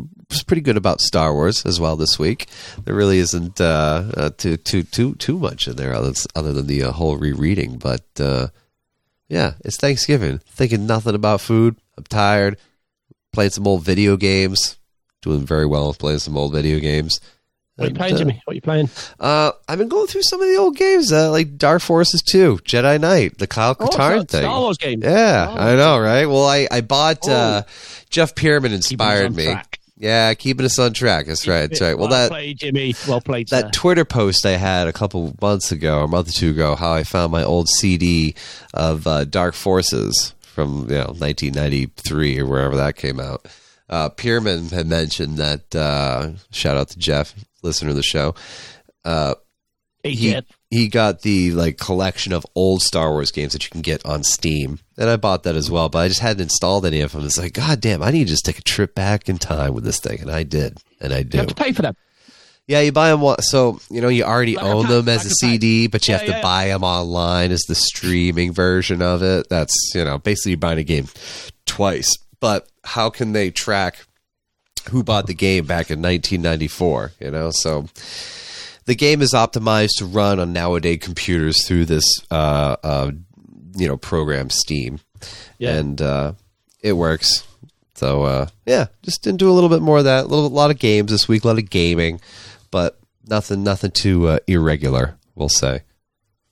pretty good about Star Wars as well this week. There really isn't uh, uh, too too too too much in there other other than the uh, whole rereading. But uh, yeah, it's Thanksgiving. Thinking nothing about food. I'm tired. Playing some old video games. Doing very well with playing some old video games. What are you playing, uh, Jimmy? What are you playing? Uh, I've been going through some of the old games, uh, like Dark Forces 2, Jedi Knight, the Kyle Oh, Katarn thing. Star Wars game. Yeah, Oh. I know, right? Well, I, I bought uh, Jeff Pierman inspired me. track. Yeah, keeping us on track. That's right. That's right. Well, well that played, Jimmy. Well played. sir. that Twitter post I had a couple months ago, or a month or two ago, how I found my old CD of uh, Dark Forces from you know 1993 or wherever that came out. Uh, Pierman had mentioned that. Uh, shout out to Jeff, listener of the show. Uh, He he got the like collection of old Star Wars games that you can get on Steam, and I bought that as well. But I just hadn't installed any of them. It's like, God damn, I need to just take a trip back in time with this thing, and I did, and I You do. have to pay for them. Yeah, you buy them. So you know you already Like own them as a. CD, but you have to yeah, yeah. buy them online as the streaming version of it. That's you know basically you're buying a game twice. But how can they track who bought the game back in 1994? You know, so the game is optimized to run on nowadays computers through this uh, uh, you know program Steam, Yeah. and uh, it works. So uh, yeah, just didn't do a little bit more of that. A little, a lot of games this week, a lot of gaming, but nothing, nothing too uh, irregular. We'll say.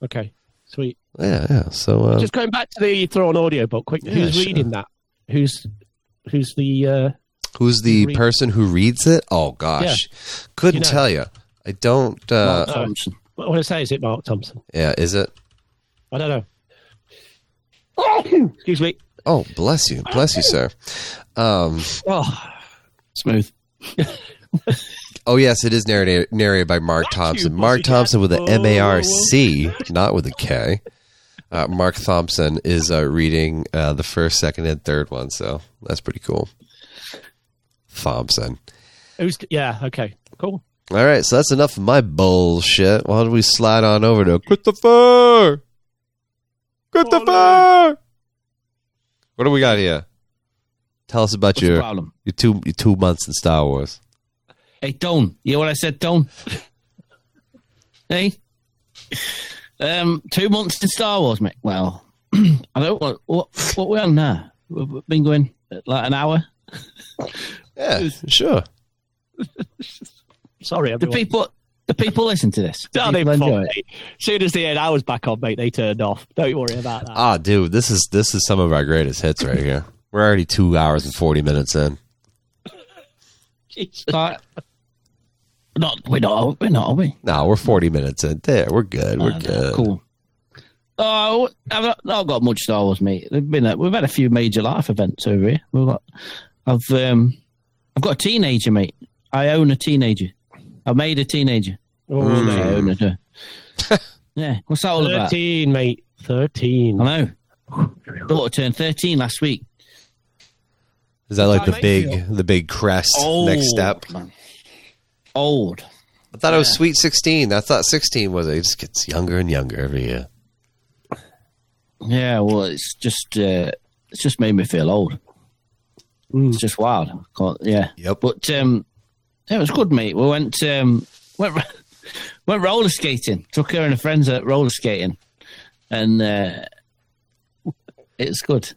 Okay, sweet. Yeah, yeah. So uh, Just going back to the Thrawn audio book, quick. Yeah, who's sure. reading that? Who's who's the? Who's the read- person who reads it? Oh gosh, couldn't You know. tell you. I don't. Uh, Marc Thompson. What would I say? Is it Marc Thompson? yeah, is it? I don't know. Excuse me. Oh, bless you, bless you, sir. Um, Oh, Smooth. oh yes, it is narrated narrated by Marc Thompson. Marc Thompson with an M A R C, not with a K. Uh, Marc Thompson is uh, reading uh, the first, second, and third one, so that's pretty cool. Thompson. who's? Yeah. Okay. Cool. All right, so that's enough of my bullshit. Why don't we slide on over to Christopher? Christopher, what do we got here? Tell us about What's your problem? your two your two months in Star Wars. Hey, Don. You know what I said, Don? hey? Um, two months in Star Wars, mate. Well, I don't what what what we on now. We've been going like an hour. Yeah, sure. Sorry, The people, the people listen to this. The Don't people even enjoy it. As soon as the eight hours back on, mate, they turned off. Don't worry about that. Ah, dude, this is this is some of our greatest hits right here. We're already two hours and forty minutes in. Like, not we're not we're not are we? No, we're forty minutes in. There, we're good. We're no, good. Cool. Oh, I've not, not got much Star Wars, mate. There've been a, we've had a few major life events over here. We've got, I've um, I've got a teenager, mate. I own a teenager. I made a teenager. Oh. I own her. yeah, what's that all about? Thirteen, mate. Thirteen. I know. Daughter turned thirteen last week. Is that like the big makes the big crest Old, next step? man. Old. I thought it was sweet sixteen. I thought sixteen was it. It just gets younger and younger every year. Yeah, well, it's just uh, it's just made me feel old. It's just wild. Yeah. Yep. But um, yeah, it was good, mate. We went um, went went roller skating. Took her and her friends out roller skating, and uh, it's good.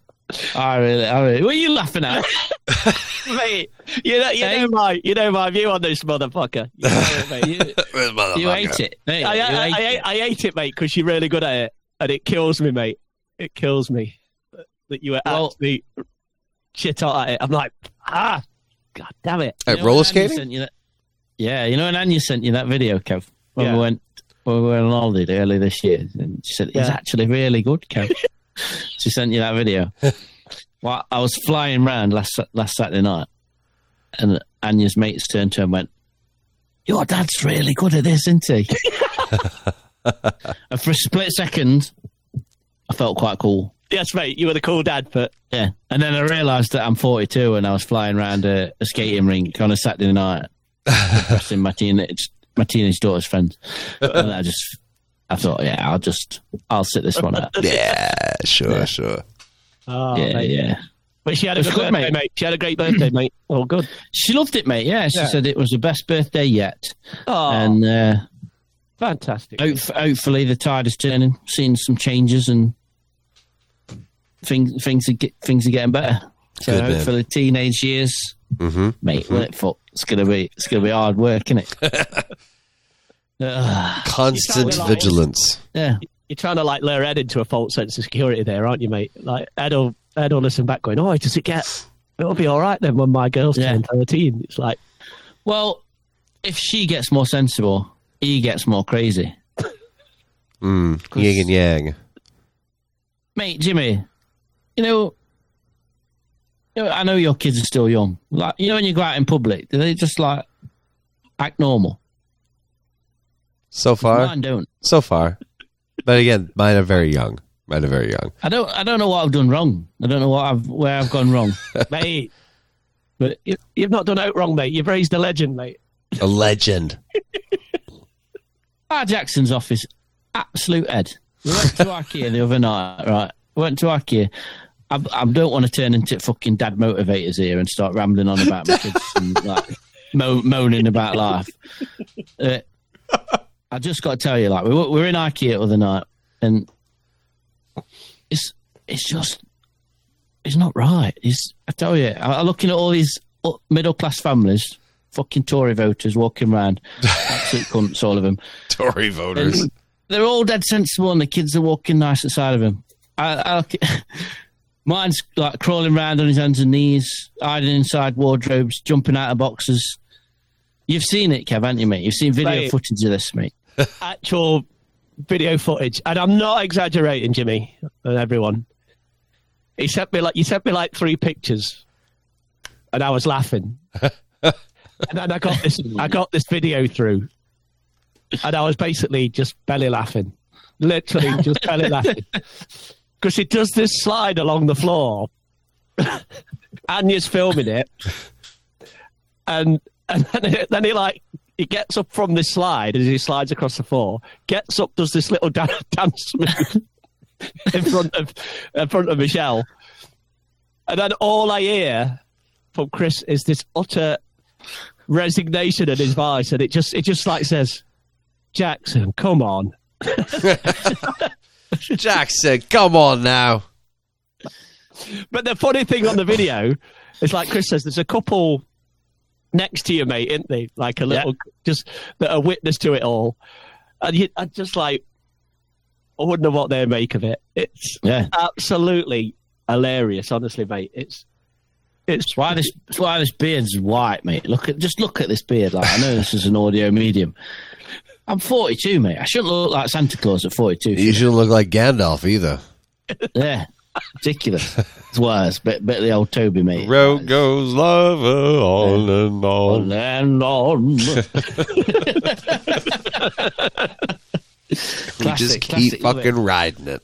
I really, I really. What are you laughing at? mate. You know, you Hey. know my, you know my view on this motherfucker. You, know it, mate. you, you ate it. mate. I, I, You I, ate it. I ate it, mate, because you're really good at it, and it kills me, mate. It kills me that you were Well- actually shit out at it. I'm like, ah, god damn it. At You know roller skating? you that- yeah, you know, when Anya sent you that video, Kev, when Yeah. we went when we went on holiday early this year, and she said, it's Yeah. actually really good, Kev." she sent you that video. well, I was flying round last last Saturday night, and Anya's mates turned to her and went, "Your dad's really good at this, isn't he?" and for a split second, I felt quite cool. Yes, mate, you were the cool dad, but Yeah, and then I realised that I'm 42 and I was flying around a, a skating rink on a Saturday night, impressing my teenage my teenage daughter's friends. and I just, I thought, yeah, I'll just, I'll sit this one out. Yeah, sure, sure. oh, yeah, mate. yeah. But she had a It's good, good, birthday, mate. mate. She had a great birthday, mate. Oh, good. She loved it, mate. Yeah, she Yeah. said it was the best birthday yet, Oh, and uh, fantastic. hope, hopefully the tide is turning, seeing some changes and things, things are get, things are getting better. So Good, man. teenage years, Mm-hmm. mate, mm foot. It's gonna be, it's gonna be hard work, isn't it? Ugh. Constant You can't- vigilance. yeah. You're trying to like lure Ed into a false sense of security there, aren't you, mate? Like Ed will, Ed will listen back going, oh, does it get, it'll be all right then when my girl's Yeah. turn 13. It's like, Well, if she gets more sensible, he gets more crazy. Mm, yin and yang. Mate, Jimmy, you know, you know, I know your kids are still young. Like, you know, when you go out in public, do they just like act normal? So far, Mine don't. so far. But again, mine are very young. Mine are very young. I don't. I don't know what I've done wrong. I don't know what I've where I've gone wrong. mate. But you, you've not done out wrong, mate. You've raised a legend, mate. A legend. Our Jackson's office, absolute head. We went to IKEA the other night, right? We went to IKEA. I, I don't want to turn into fucking dad motivators here and start rambling on about my kids and like mo- moaning about life. Uh, I just got to tell you, like we were, we were in IKEA the other night, and it's it's just it's not right. It's I tell you, I, I'm looking at all these middle class families, fucking Tory voters walking around, absolute cunts, all of them. Tory voters. And they're all dead sensible, and the kids are walking nice inside of him. I, I, mine's like crawling around on his hands and knees, hiding inside wardrobes, jumping out of boxes. You've seen it, Kev, haven't you, mate? You've seen video Mate. footage of this, mate. Actual video footage, and I'm not exaggerating, Jimmy and everyone. He sent me like you sent me like three pictures, and I was laughing. and then I got this, I got this video through, and I was basically just belly laughing, literally just belly laughing, because he does this slide along the floor. Anya's filming it, and and then he, then he like he gets up from this slide as he slides across the floor, gets up, does this little dan- dance move in front of in front of Michelle, and then all I hear from Chris is this utter resignation in his voice, and it just it just like says, "Jackson, come on." Jackson, come on now. But the funny thing on the video is, like Chris says, there's a couple next to you, mate, isn't they? Like a little, just that are witness to it all. And you, I just like, I wouldn't know what they make of it. It's Yeah. absolutely hilarious, honestly, mate. It's it's Why this? That's why this beard's white, mate. Look at just look at this beard. Like I know this is an audio medium. I'm 42, mate. I shouldn't look like Santa Claus at 42. You shouldn't look like Gandalf either. Yeah, ridiculous. It's a bit, bit of the old Toby, mate. Road goes lava on and on. On and on. We just keep classic, fucking it. riding it.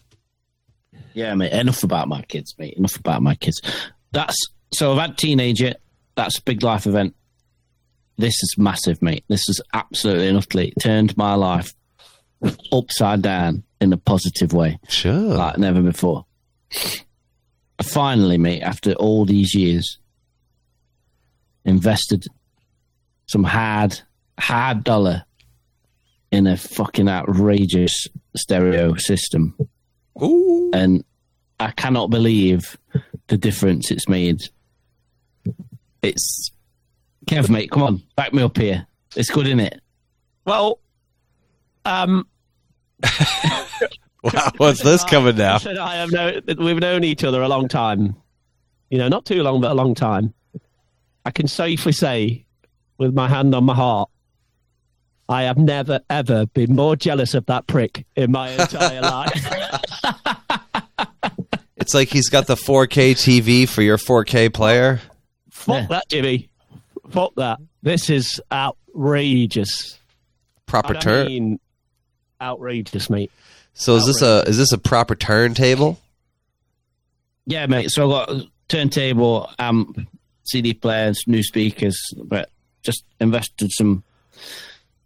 Yeah, mate. Enough about my kids, mate. Enough about my kids. That's so. I've had teenager. That's a big life event. This is massive, mate. This is absolutely and utterly turned my life upside down in a positive way, Sure. like never before. Finally, mate, after all these years, invested some hard, hard dollar in a fucking outrageous stereo system Ooh. and I cannot believe the difference it's made. It's Kev, mate. Come on, back me up here. It's good, isn't it? well, um, Wow, what's this coming now? Chris and I have known, we've known each other a long time. You know, not too long, but a long time. I can safely say, with my hand on my heart, I have never ever been more jealous of that prick in my entire life. It's like he's got the 4K TV for your 4K player. Fuck Yeah. that, Jimmy. Fuck that. This is outrageous. Proper turn. mean, outrageous, mate. So is this a is this a proper turntable? Yeah, mate. So I got a turntable, amp, CD players, new speakers, but just invested some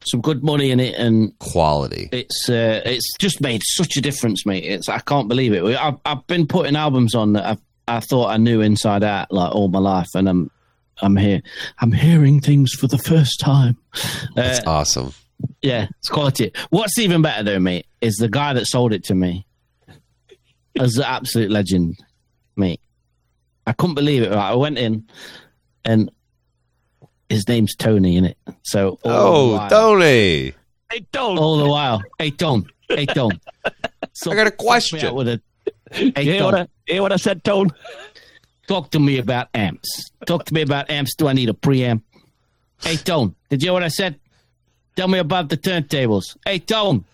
some good money in it, and Quality. it's uh, it's just made such a difference, mate. It's I can't believe it. I've I've been putting albums on that I've, I thought I knew inside out like all my life, and I'm I'm here. I'm hearing things for the first time. That's Uh, awesome. yeah, it's quality. What's even better though, mate, is the guy that sold it to me as an absolute legend, mate. I couldn't believe it. Right? I went in, and his name's Tony in it. So Oh, while- Tony. Hey, don't. all the while, hey Don, hey Don. So, I got a question. With a, you hey hear Don, what, I, hear what I said, Tone? Talk to me about amps. Talk to me about amps. Do I need a preamp? Hey Don, did you hear what I said? Tell me about the turntables. Hey Don.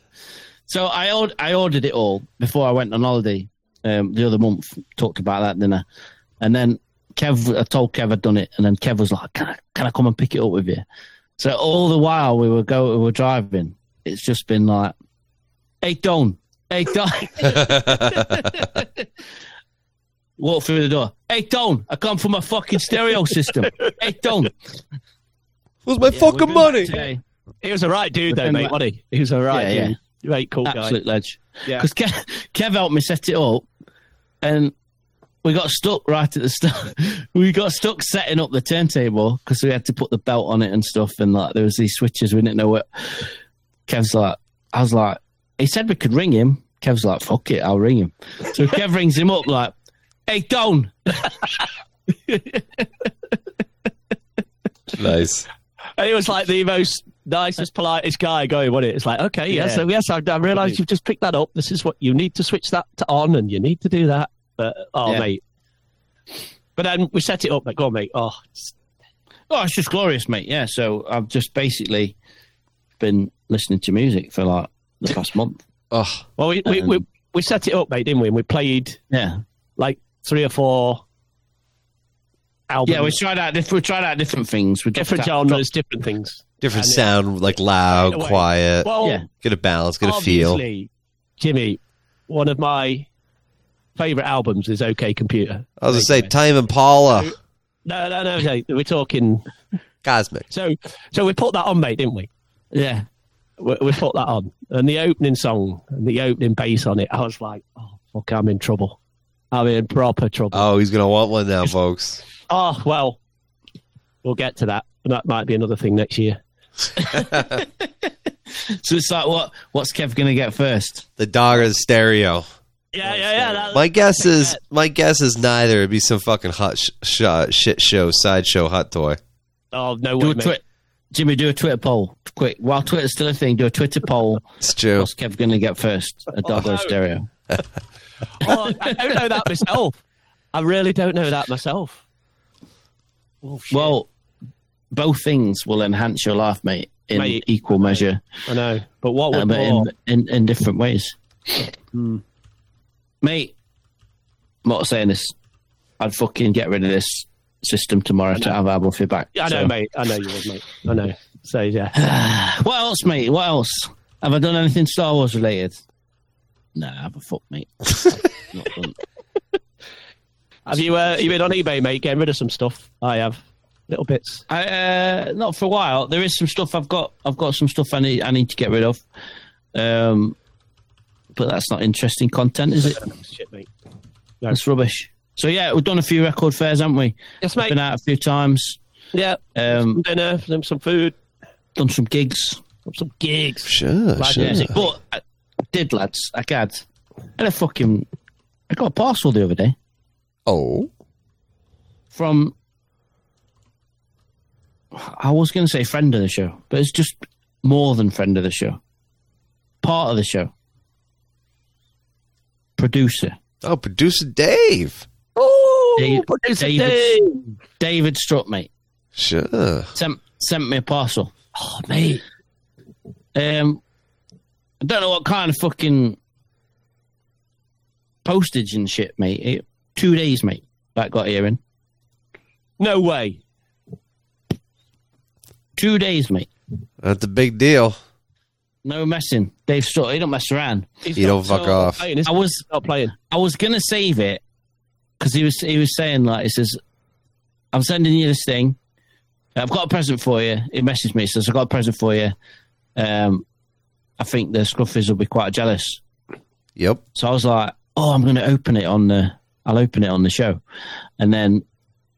So I ordered, I ordered it all before I went on holiday um, the other month. Talked about that dinner, and then Kev, I told Kev I'd done it, and then Kev was like, "Can I, can I come and pick it up with you?" So all the while we were go, we were driving, it's just been like, hey, Don, hey, Don. Walk through the door. Hey, Don, I come from a fucking stereo system. Hey, Don. Where's my Yeah, fucking money? today. He was a right dude, though, mate, wasn't he? He was a right Yeah, dude. Right, cool guy. Absolute ledge. Yeah. Because Kev, Kev helped me set it up, and we got stuck right at the start. we got stuck setting up the turntable because we had to put the belt on it and stuff, and like there was these switches we didn't know what. Kev's like, I was like, he said we could ring him. Kev's like, fuck it, I'll ring him. So Kev rings him up like, hey Don, Nice. And he was like the most nicest, politest guy going, wasn't it? It's like, okay, yes, Yeah. yes, I, I realise you've just picked that up. This is what you need to switch that to on, and you need to do that. But oh, Yeah. mate. But then we set it up. Like, go on, mate. Oh, it's- oh, it's just glorious, mate. Yeah, so I've just basically been listening to music for like the past month. Oh, well, we, we, Um, we we set it up, mate, didn't we? And we played Yeah, like three or four albums, yeah, we tried out different, we tried out different things. We different dropped- genres, different things. different And it- sound, like loud, quiet. Well, Yeah. Get a balance, get a feel. obviously, Jimmy, one of my favorite albums is OK Computer. I was gonna say Tame Impala, No, no, no, no. We're talking. Cosmic. So, so we put that on, mate, didn't we? Yeah, We, we put that on, and the opening song and the opening bass on it. I was like, oh fuck, I'm in trouble. I'm in proper trouble. Oh, he's gonna want one now, folks. Oh well, we'll get to that. That might be another thing next year. So it's like, what? What's Kev going to get first? The dog or the stereo. Yeah, yeah, yeah. That, My guess is my guess is neither. It'd be some fucking hot sh- sh- shit show sideshow hot toy. oh no Do way, a mate. twi- Jimmy, do a Twitter poll quick. While Twitter's still a thing, do a Twitter poll. It's true. What's Kev going to get first? A dog or a no. stereo? Oh, I don't know that myself. I really don't know that myself. Oh. Well, both things will enhance your life, mate, in Mate. equal measure, I know, but what uh, would but in, more? in in different ways. Hmm. Mate, I'm not saying this. I'd fucking get rid of this system tomorrow to have our Buffy back. I know, So- mate. I know you would, mate. I know. So yeah. What else, mate? What else? Have I done anything Star Wars related? Nah, have a fuck, mate. Not done. Have you uh, you been on eBay, mate, getting rid of some stuff? I have. Little bits. I, uh, not for a while. There is some stuff I've got. I've got some stuff I need. I need to get rid of. Um, but that's not interesting content, is it? Shit, mate. That's rubbish. So yeah, we've done a few record fairs, haven't we? Yes, mate. Been out a few times. Yeah. Um, Dinner, some, some food, done some gigs. some gigs. Sure, Live sure. music. But I did, lads. I had. I had a fucking. I got a parcel the other day Oh, from. I was going to say friend of the show, but it's just more than friend of the show. Part of the show. Producer. oh, producer Dave. Oh, Dave- producer David- Dave. David Strutt, mate. Sure. Sent, sent me a parcel. Oh, mate. Um, I don't know what kind of fucking postage and shit, mate. It, two days, mate. That got here in No way. two days, mate. That's a big deal. No messing. Dave Strutt, he don't mess around. He's You not don't fuck so off. Playing, I was not playing. I was gonna save it because he was he was saying like he says, "I'm sending you this thing. I've got a present for you." He messaged me. He says, "I've got a present for you." Um, I think the Scruffies will be quite jealous. Yep. So I was like, "Oh, I'm going to open it on the. I'll open it on the show," and then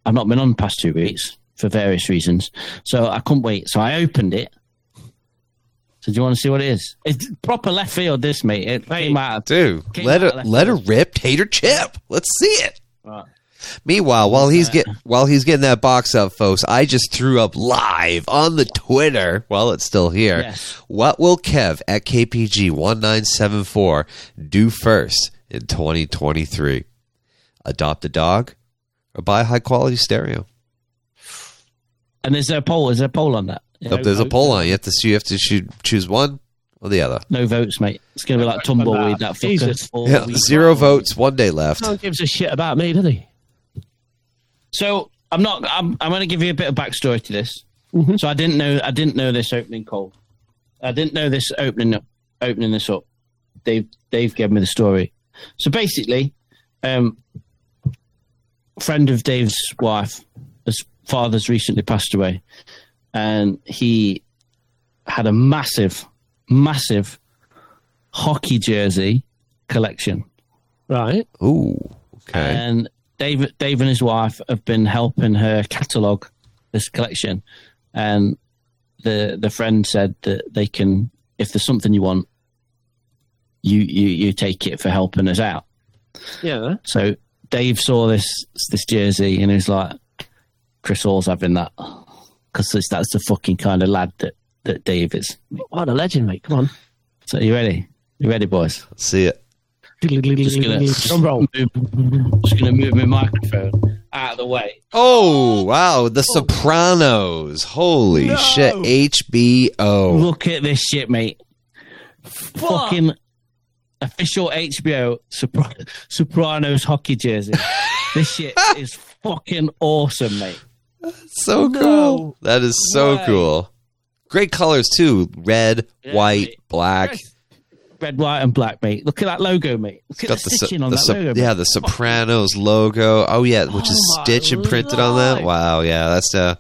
I've not been on the past two weeks for various reasons, so I couldn't wait. So I opened it. So do you want to see what it is? It's proper left field, this mate. It came out. of- Dude, Came let left let her field. rip tater chip. Let's see it. Right. Meanwhile, while he's get while he's getting that box up, folks, I just threw up live on the Twitter while it's still here. Yes. What will Kev at KPG one nine seven four do first in twenty twenty three? Adopt a dog or buy a high quality stereo? And is there a poll? Is there a poll on that? Nope, there's a poll on. it. You have to you have to shoot, choose one or the other. No votes, mate. It's going to be like tumbleweed. That fucker. Jesus. Yeah, zero votes, one day left. No one gives a shit about me, does he? So I'm not. I'm. I'm going to give you a bit of backstory to this. Mm-hmm. So I didn't know. I didn't know this opening call. I didn't know this opening up, opening this up. Dave Dave gave me the story. So basically, um, friend of Dave's wife, his father's recently passed away, and he had a massive, massive hockey jersey collection. Right. Ooh. Okay. And Dave, Dave and his wife have been helping her catalogue this collection, and the the friend said that they can, if there's something you want, you you you take it for helping us out. Yeah. So Dave saw this this jersey and he was like, Chris Hall's having that because that's the fucking kind of lad that that Dave is. What a legend, mate. Come on. So you ready? You ready, boys? Let's see it. Just gonna, Drum move, just gonna move my microphone out of the way. Oh wow, The Sopranos! Holy No. shit, HBO. Look at this shit, mate. Fucking official HBO Sopra- Sopranos hockey jersey. this shit is fucking awesome, mate. So cool. That is so way. cool. Great colors too. Red, Yeah, white, mate. black. Red, white, and black, mate. Look at that logo, mate. Look at Got the, the, so- on the that so- logo. yeah, mate. the Sopranos logo. Oh yeah, which is Oh, my stitch imprinted on that. Wow, yeah, that's uh,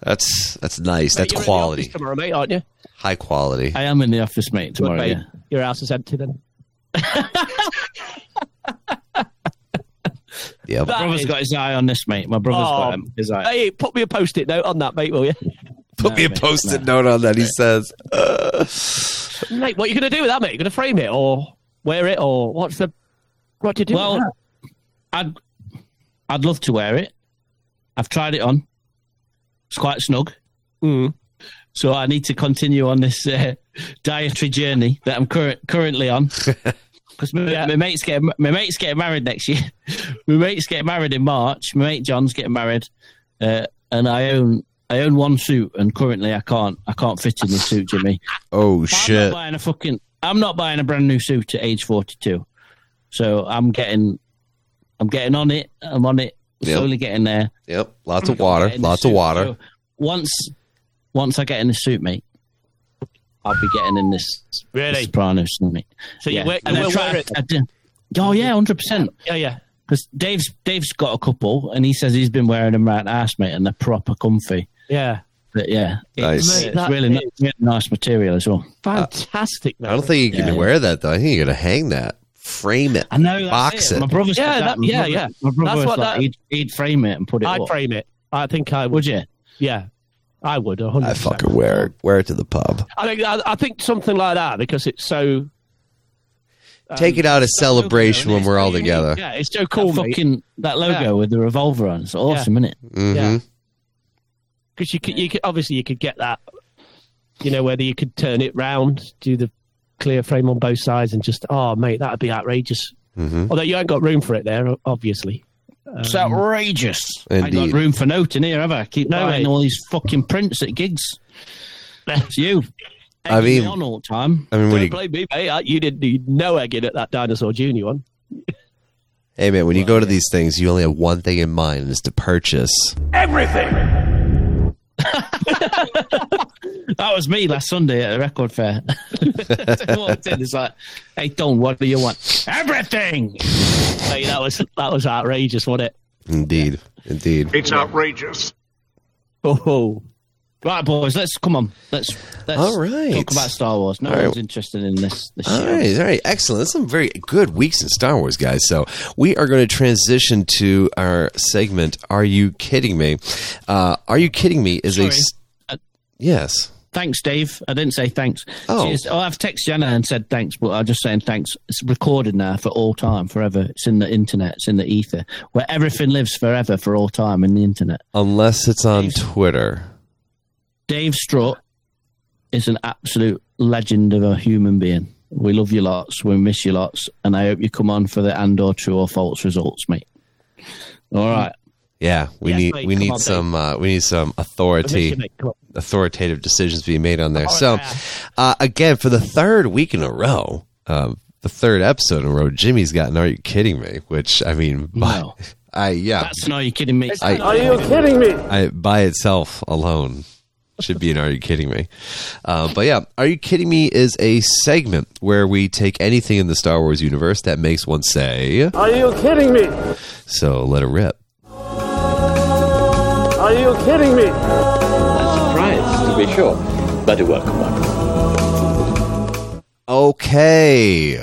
that's that's nice. That's Mate, you're in the quality, tomorrow, mate, aren't you? high quality. I am in the office, mate, tomorrow. mate. Yeah. Your house is empty then. Yeah, My That brother's is- got his eye on this, mate. My brother's Oh, got um, his eye. Hey, put me a post-it note on that, mate, will you? Put No, me a mate, post-it no. note on that. He says. Uh, mate, what are you going to do with that, mate? You going to frame it or wear it or what's the... What do you do Well. I'd I'd love to wear it. I've tried it on. It's quite snug. Mm. So I need to continue on this uh, dietary journey that I'm current, currently on. Because my, Yeah. my mate's getting my mate's getting married next year. my mate's getting married in March. My mate John's getting married, uh, and I own I own one suit, and currently I can't I can't fit in this suit, Jimmy. oh I'm not buying a fucking. I'm not buying a brand new suit at age 42. So I'm getting, I'm getting on it. I'm on it. Yep. Slowly getting there. Yep, lots of water. Getting the Lots of water. So once, once I get in the suit, mate, I'll be getting in this. Really? this Sopranos, mate. So you yeah. wear- you And I will try- wear it? I do- Oh yeah, hundred percent. Yeah, yeah. Because Dave's Dave's got a couple, and he says he's been wearing them right the house, mate, and they're proper comfy. Yeah. But yeah, Nice. it's, Mate, it's that really, is- really nice material as well. Fantastic, mate. I don't think you can Yeah, yeah. wear that though. I think you're gonna hang that, frame it, I know. That's box it. it. My brother's Yeah, got that- My yeah, brother- yeah. My brother That's was what like, that- he'd, he'd frame it and put it I'd up. frame it. I think I would. Would you? Yeah. I would, 100%. I fucking wear it. Wear it to the pub. I think, I, I think something like that because it's so... um, Take it out as celebration when we're all together. Yeah, it's so cool, that mate. fucking that logo Yeah. with the revolver on. It's awesome, isn't it? hmm Yeah. Because you could, you could, obviously you could get that, you know, whether you could turn it round, do the clear frame on both sides and just, oh, mate, that would be outrageous. hmm Although you ain't got room for it there, obviously. It's outrageous. I ain't got room for note in here, have I? I keep No, buying mate. all these fucking prints at gigs. That's you. I mean- on all the time. I mean, when Don't you, blame me, mate. You didn't need no egging at that Dinosaur Junior one. hey man, when you go to these things, you only have one thing in mind, and it's to purchase. That was me last Sunday at the record fair. I walked in, it's like, hey, Don, what do you want? Everything. Mate, that was that was outrageous, wasn't it? Indeed, indeed. It's outrageous. Oh, Right, boys, let's come on. Let's let's All right. talk about Star Wars. No All right. one's interested in this. this All show. right, all right, excellent. That's some very good weeks in Star Wars, guys. So we are going to transition to our segment. Are you kidding me? Uh, are you kidding me? Is a Sorry. s- Uh, yes. Thanks, Dave. I didn't say thanks. Oh. Oh I've texted Jenna and said thanks, but I'm just saying thanks. It's recorded now for all time, forever. It's in the internet. It's in the ether, where everything lives forever for all time in the internet. Unless it's on Twitter. Dave Strutt is an absolute legend of a human being. We love you lots. We miss you lots, and I hope you come on for the and/or true or false results, mate. All right. Yeah, we Yes, need mate, we need on, some uh, we need some authority mate, come on. Authoritative decisions being made on there. Oh, so yeah. uh, again, for the third week in a row, um, the third episode in a row, Jimmy's gotten. Are you kidding me? Which I mean, by, No. I yeah, That's no, you're kidding me. I, Are you kidding me? I by itself alone should be an Are You Kidding Me? Uh, but yeah, Are You Kidding Me is a segment where we take anything in the Star Wars universe that makes one say, Are you kidding me? so let it rip. Are you kidding me? To be sure, but a welcome one. Okay,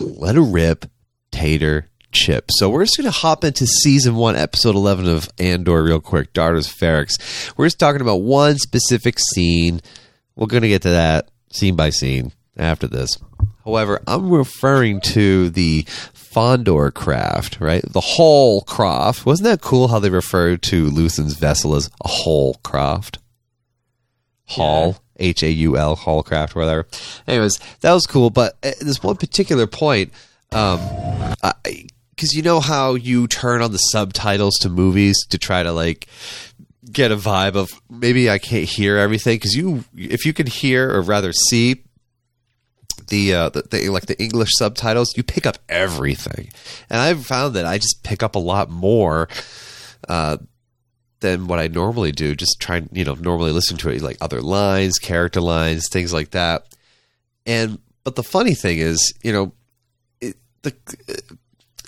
let it rip, Tater Chip. So we're just going to hop into season one, episode 11 of Andor real quick, Daughter of Ferrix. We're just talking about one specific scene. We're going to get to that scene by scene after this. However, I'm referring to the Fondor craft, right? The haulcraft. Wasn't that cool how they referred to Luthen's vessel as a whole craft? Haul, H A U L, Haulcraft, whatever. Anyways, that was cool. But uh, this one particular point, um, because you know how you turn on the subtitles to movies to try to like get a vibe of maybe I can't hear everything because you if you can hear or rather see the, uh, the, the like the English subtitles, you pick up everything, and I've found that I just pick up a lot more uh, than what I normally do. Just trying, you know, normally listen to it like other lines, character lines, things like that. And but the funny thing is, you know, it, the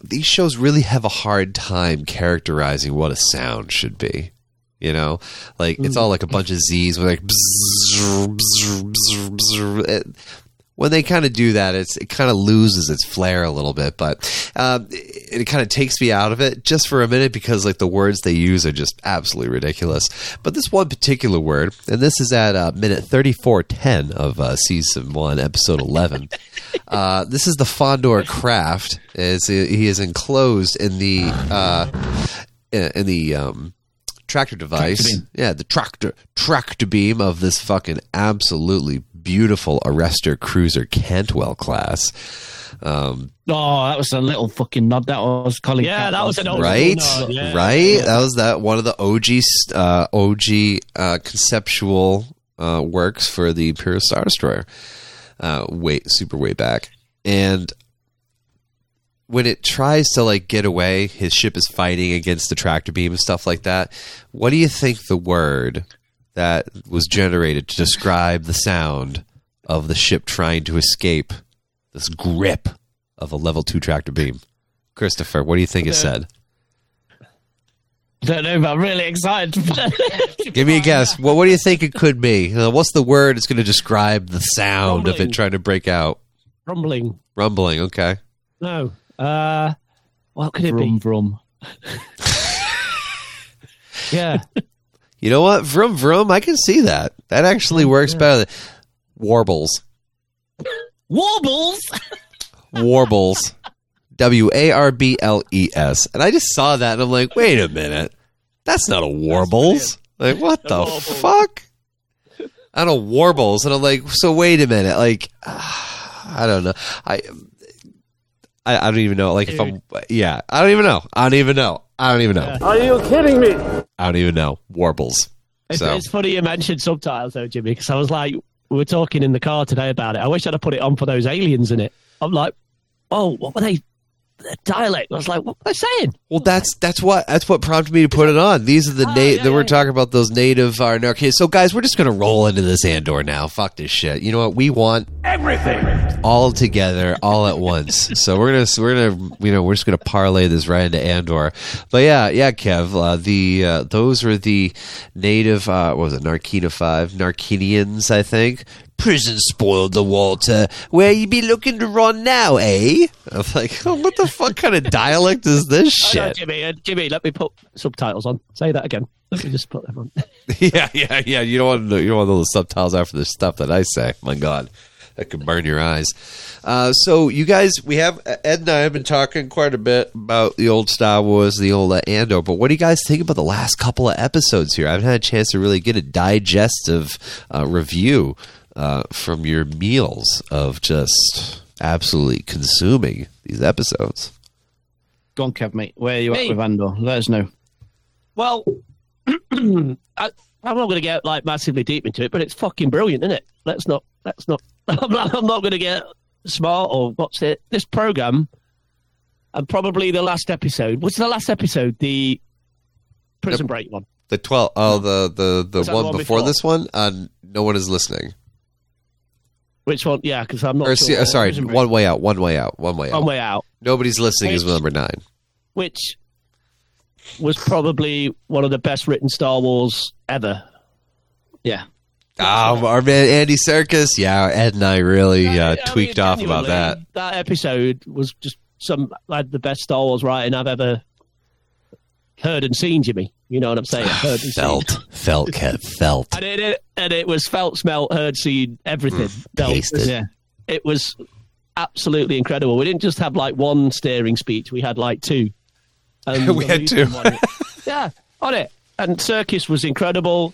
these shows really have a hard time characterizing what a sound should be. You know, like it's all mm. like a bunch of Z's with like. bzzz, bzzz, bzzz, bzzz. It- when they kind of do that, it's it kind of loses its flair a little bit, but um, it, it kind of takes me out of it just for a minute because like the words they use are just absolutely ridiculous. But this one particular word, and this is at uh, minute thirty four ten of uh, season one, episode eleven. uh, this is the Fondor craft. Is he is enclosed in the uh, in in the um, tractor device. Tractor yeah, the tractor tractor beam of this fucking absolutely beautiful Arrestor Cruiser Cantwell class. Um, Oh, that was a little fucking nod. That was Colin. Yeah, that was an old right, nod, yeah. right. That was that one of the OG uh, OG uh, conceptual uh, works for the Imperial Star Destroyer. Uh, way super way back, and when it tries to like get away, his ship is fighting against the tractor beam and stuff like that. What do you think the word that was generated to describe the sound of the ship trying to escape this grip of a level two tractor beam? Christopher, what do you think it said? Don't know, but I'm really excited. Give me a guess. What, what do you think it could be? Uh, what's the word that's going to describe the sound of it trying to break out? Rumbling. Rumbling. Okay. No. Uh, what could it Vrum be? vrum. Yeah. You know what? Vroom vroom. I can see that. That actually works better. Than warbles. Warbles. Warbles. W A R B L E S. And I just saw that and I'm like, wait a minute. That's not a warbles. Like, what the fuck? I don't know, warbles. And I'm like, so wait a minute. Like, I don't know. I. I, I don't even know. Like if I'm, yeah, I don't even know. I don't even know. I don't even know. Are you kidding me? I don't even know. Warbles. It's, So it's funny you mentioned subtitles though, Jimmy, because I was like, we were talking in the car today about it. I wish I'd have put it on for those aliens in it. I'm like, oh, what were they? Their dialect. I was like, what were I saying? Well, that's that's what that's what prompted me to put it on. These are the Oh, na- yeah, that we're yeah, talking about those native uh, okay. So, guys, we're just gonna roll into this Andor now. Fuck this shit. You know what? We want Everything. all together, all at once. so we're gonna we're gonna you know we're just gonna parlay this right into Andor. But yeah, yeah, Kev. Uh, the uh, those are the native. Uh, what was it? Narkina five Narkinians, I think. Prison spoiled the Walter. Where you be looking to run now, eh? I'm like, oh, what the fuck kind of dialect is this Oh, no, shit? Jimmy, uh, Jimmy, let me put subtitles on. Say that again. Let me just put them on. yeah, yeah, yeah. You don't want to you don't want know the subtitles after the stuff that I say. My God, that could burn your eyes. Uh, so you guys, we have Ed and I have been talking quite a bit about the old Star Wars, the old uh, Andor. But what do you guys think about the last couple of episodes here? I haven't had a chance to really get a digestive uh, review uh, from your meals of just absolutely consuming these episodes. Go on, Kev, mate. Where are you Me? at with Andor? Let us know. Well, I, I'm not going to get like massively deep into it, but it's fucking brilliant, isn't it? Let's not. Let's not. I'm not, I'm not going to get smart or what's it? This program, and probably the last episode. What's the last episode? The prison break one. The twelve. Oh, the the the one, the one before, before? this one. Uh, no one is listening. Which one? Yeah, because I'm not Or, sure. uh, sorry, one way out. One way out. One way out. One way out. Nobody's listening is number nine. which was probably one of the best written Star Wars ever. Yeah. Um, our man Andy Serkis. Yeah, Ed and I really uh, I tweaked mean, off about that. That episode was just some like the best Star Wars writing I've ever heard and seen, Jimmy. You know what I'm saying? Heard and Felt, seen. felt, Kev, felt. And it, it- and it was felt, smelt, heard, seen, everything. Mm, Felt. Yeah. It was absolutely incredible. We didn't just have like one steering speech, we had like two. And We had two. yeah, on it. And Serkis was incredible.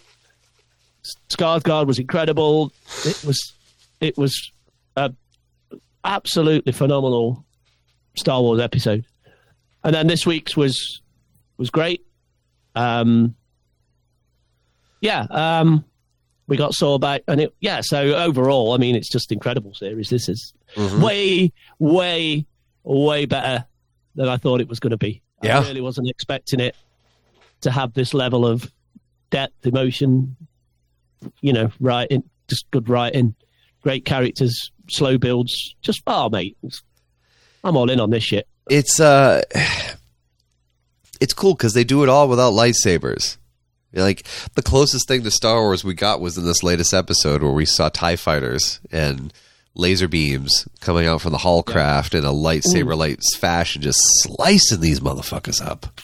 Skarsgård was incredible. It was, it was a absolutely phenomenal Star Wars episode. And then this week's was was great. Um, yeah, um, we got Saw back, and it yeah. So overall, I mean, it's just incredible series. This is Mm-hmm. way, way, way better than I thought it was going to be. Yeah. I really wasn't expecting it to have this level of depth, emotion. You know, writing, just good writing, great characters, slow builds. Just oh, mate, I'm all in on this shit. It's uh, it's cool because they do it all without lightsabers. Like the closest thing to Star Wars we got was in this latest episode where we saw Tie fighters and laser beams coming out from the haulcraft in a lightsaber light fashion, just slicing these motherfuckers up.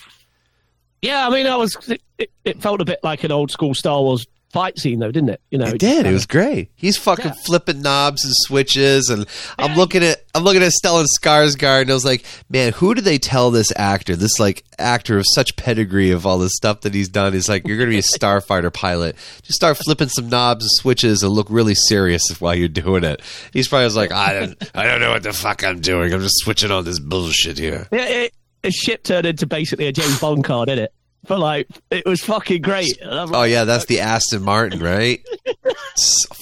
Yeah, I mean, I was. It, it felt a bit like an old school Star Wars fight scene, though, didn't it? You know, It did. It was great. He's fucking flipping knobs and switches, and I'm looking at I'm looking at Stellan Skarsgård, and I was like, man, who did they tell this actor, this like actor of such pedigree of all this stuff that he's done? He's like, you're going to be a starfighter pilot. Just start flipping some knobs and switches and look really serious while you're doing it. He's probably was like, I don't, I don't know what the fuck I'm doing. I'm just switching on this bullshit here. Yeah, it, it shit turned into basically a James Bond card, didn't it? But like, it was fucking great. Oh yeah, that's the Aston Martin, right?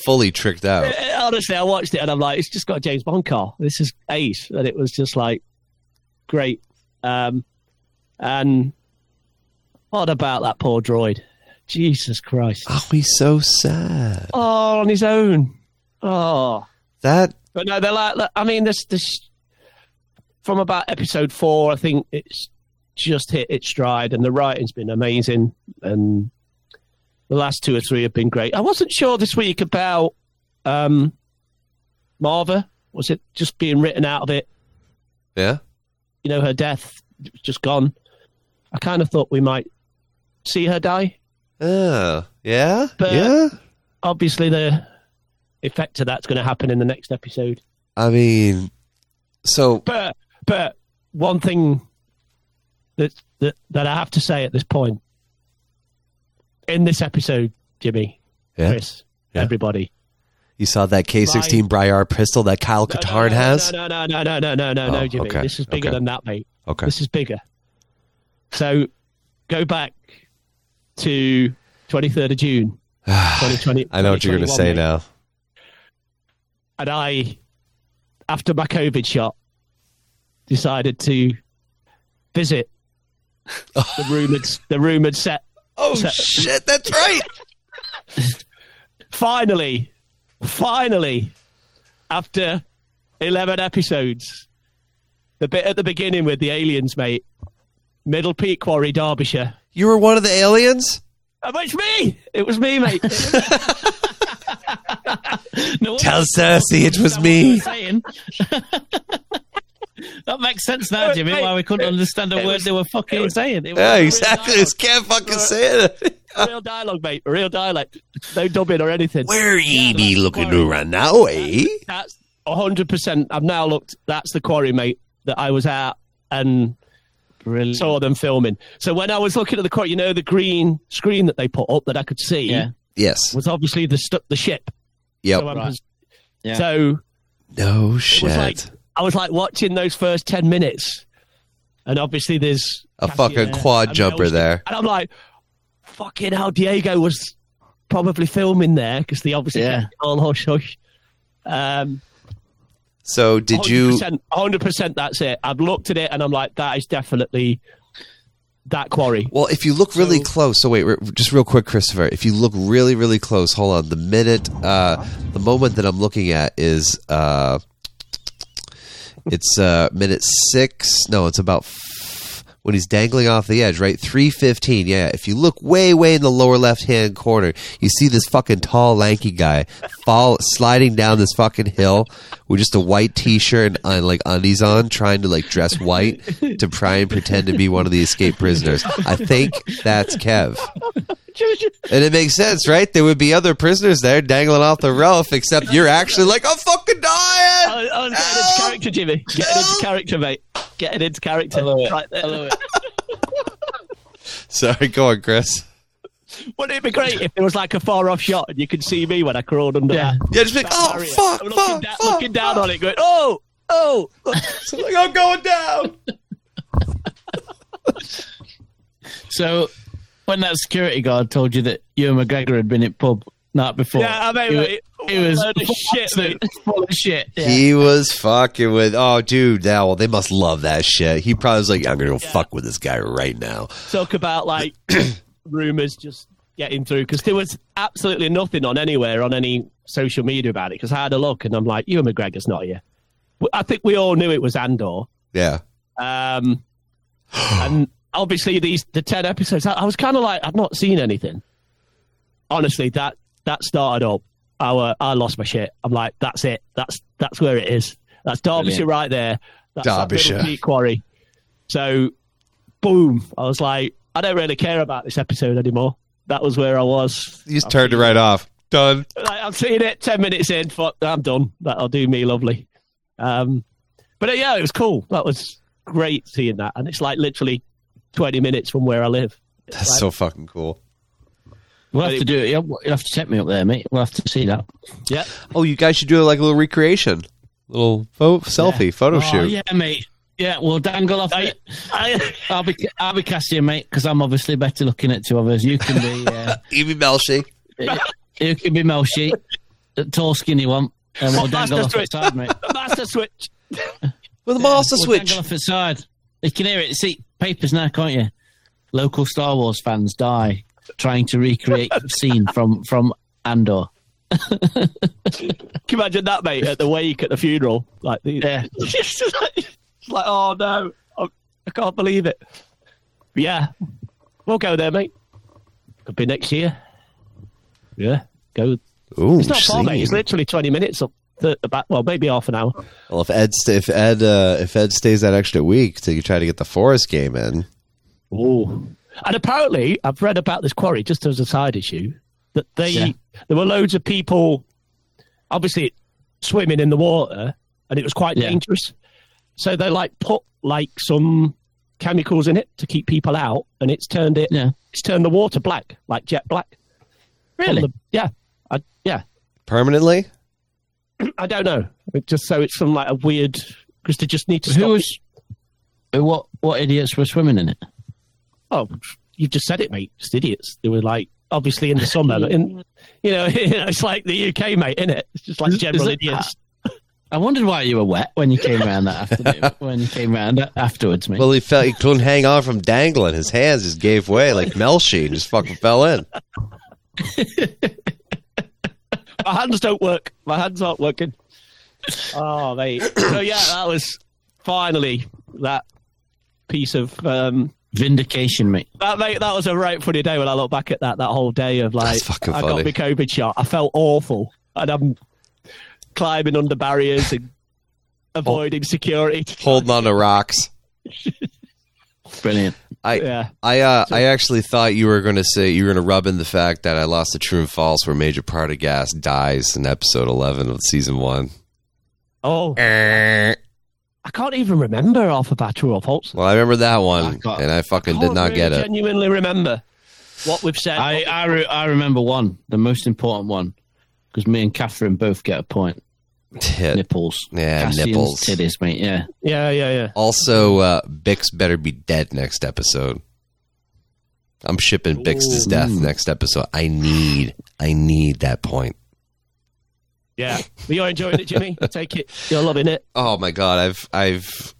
Fully tricked out. Honestly, I watched it and I'm like, it's just got a James Bond car. This is ace, and it was just like great. Um, and what about that poor droid? Jesus Christ! Oh, he's so sad. Oh, on his own. Oh, That but no, they're like. I mean, this this from about episode four, I think it's just hit its stride, and the writing's been amazing, and the last two or three have been great. I wasn't sure this week about um, Maarva. Was it just being written out of it? yeah. You know, her death just gone. I kind of thought we might see her die. Oh, yeah, But- yeah. Obviously, the effect of that's going to happen in the next episode. I mean, so But but one thing that that that I have to say at this point in this episode, Jimmy, Yeah. Chris, Yeah. everybody. you saw that K16 Bryar pistol that Kyle No, no, Katarn no, has? No, no, no, no, no, no, no, Oh, no, Jimmy. okay, This is bigger okay. than that, mate. Okay. This is bigger. So go back to 23rd of June, 2020. I know what you're going to say mate. now. And I, after my COVID shot, decided to visit the rumored the rumored set. Oh set. shit, that's right. Finally, finally, after eleven episodes, the bit at the beginning with the aliens, mate, Middle Peak Quarry, Derbyshire. You were one of the aliens? Oh, it's me. It was me, mate. no Tell Cersei it was Understand what they me. were saying. that makes sense now, Jimmy. Why we couldn't understand a It word was- they were fucking it was- saying. It was Yeah, exactly. dialogue. Just can't fucking say it. real dialogue, mate. Real dialect. No dubbing or anything. Where ye be looking quarry. around now, eh? That's hundred percent. I've now looked. That's the quarry, mate, that I was at and Brilliant. saw them filming. So when I was looking at the quarry, you know, the green screen that they put up that I could see Yeah. Yes. was obviously the stu- the ship. Yep. So, Right. was- Yeah. so No it was shit. I was like watching those first ten minutes, and obviously there's A fucking quad jumper there. and I'm like, fucking hell, Diego was probably filming there because they obviously Yeah. all hush hush. Um, So did you? 100%, 100% that's it. I've looked at it and I'm like, that is definitely that quarry. Well, if you look really close, so wait, re- just real quick, Christopher. If you look really, really close, hold on. The minute, uh, the moment that I'm looking at is, uh, it's uh, minute six. No, it's about f- when he's dangling off the edge, right? Three fifteen. Yeah. If you look way, way in the lower left hand corner, you see this fucking tall, lanky guy fall sliding down this fucking hill with just a white t-shirt and uh, like undies on, trying to like dress white to try and pretend to be one of the escaped prisoners. I think that's Kev. And it makes sense, right? There would be other prisoners there dangling off the roof, except you're actually like, I'm fucking dying. I, I was getting into character, Jimmy. Getting into character, mate. Getting into character. Right there. Sorry, go on, Chris. Wouldn't it be great if there was like a far off shot and you could see me when I crawled under? Yeah. Yeah, just be like, that oh, barrier? fuck, I'm looking, fuck, da- fuck, looking down on it, going, oh, oh. So, like, I'm going down. So when that security guard told you that Ewan McGregor had been at pub night before, Yeah, I mean, he, wa- he was load of shit, full of shit. Yeah. He was fucking with, oh, dude, now, well, they must love that shit. He probably was like, I'm going to go fuck with this guy right now. Talk about like rumors just getting through because there was absolutely nothing on anywhere on any social media about it. Because I had a look and I'm like, Ewan McGregor's not here. I think we all knew it was Andor. Yeah. Um, and obviously these the ten episodes. I, I was kind of like, I've not seen anything. Honestly, that that started up. I, uh, I lost my shit. I'm like, that's it. That's that's where it is. That's Derbyshire Brilliant. right there. That's Derbyshire. Middle Peak quarry. So, boom! I was like, I don't really care about this episode anymore. That was where I was. You just turned it right off. Done. Like, I've seen it. Ten minutes in, fuck, I'm done. That'll do me lovely. Um, but uh, yeah, it was cool. That was great seeing that, and it's like literally twenty minutes from where I live. That's like- so fucking cool. We'll have to do it. You'll you'll have to take me up there, mate. We'll have to see that. yeah. Oh, you guys should do like a little recreation, little pho- selfie photo Oh, shoot. yeah, mate. Yeah, we'll dangle off I, it. I, I'll be I'll be casting, mate, because I'm obviously better looking at two others. You can be uh, Evie Melshi. you can be Melshi, the tall skinny one, and we'll Master dangle off the side, mate. Master switch. With a master We'll switch. dangle off the side. You can hear it. See papers now, can't you? Local Star Wars fans die trying to recreate the scene from from Andor. Can you imagine that, mate, at the wake at the funeral? Like, the, Yeah. it's just like, it's like, oh no, I, I can't believe it. But yeah, we'll go there, mate. Could be next year. Yeah, go. Ooh, It's not far, mate. It's literally twenty minutes up the, about. Well, maybe half an hour. Well, if Ed st- if Ed uh, if Ed stays that extra week to try to get the Forest game in, Oh, and apparently, I've read about this quarry just as a side issue that they Yeah. there were loads of people, obviously swimming in the water, and it was quite Yeah. dangerous. So they like put like some chemicals in it to keep people out, and it's turned it. Yeah. It's turned the water black, like jet black. Really? the- yeah. I, yeah. permanently. I don't know. It just so it's from like a weird because they just need to. Who stop was? What what idiots were swimming in it? Oh, you just said it, mate. Just idiots. They were like, obviously in the summer, in, you know, it's like the UK, mate, isn't it? It's just like Is- general is it- idiots. I wondered why you were wet when you came around that afternoon. when you came around afterwards, mate. Well, he felt he couldn't hang on from dangling. His hands just gave way like Melshi and just fucking fell in. My hands don't work. My hands aren't working. Oh, mate. So yeah, that was finally that piece of um, Vindication, mate. that mate. That was a right funny day when I look back at that. That whole day of like, I got my COVID shot. I felt awful, and I'm climbing under barriers and avoiding security. Holding on to rocks. Brilliant. I Yeah. I uh, I actually thought you were going to say you were going to rub in the fact that I lost the true and false where Major Partagaz dies in episode eleven of season one. Oh, well, I can't even remember off of our true or false. Well, I remember that one, got- and I fucking Can't did not really get it. I genuinely remember what we've said. I I, re- I remember one, the most important one, because me and Catherine both get a point. Tit. Nipples. Yeah, Cassian's nipples. Titties, mate. Yeah. yeah, yeah, yeah. Also, uh, Bix better be dead next episode. I'm shipping Bix to death next episode. I need, I need that point. Yeah. But you're enjoying it, Jimmy? I take it. You're loving it. Oh my god, I've, I've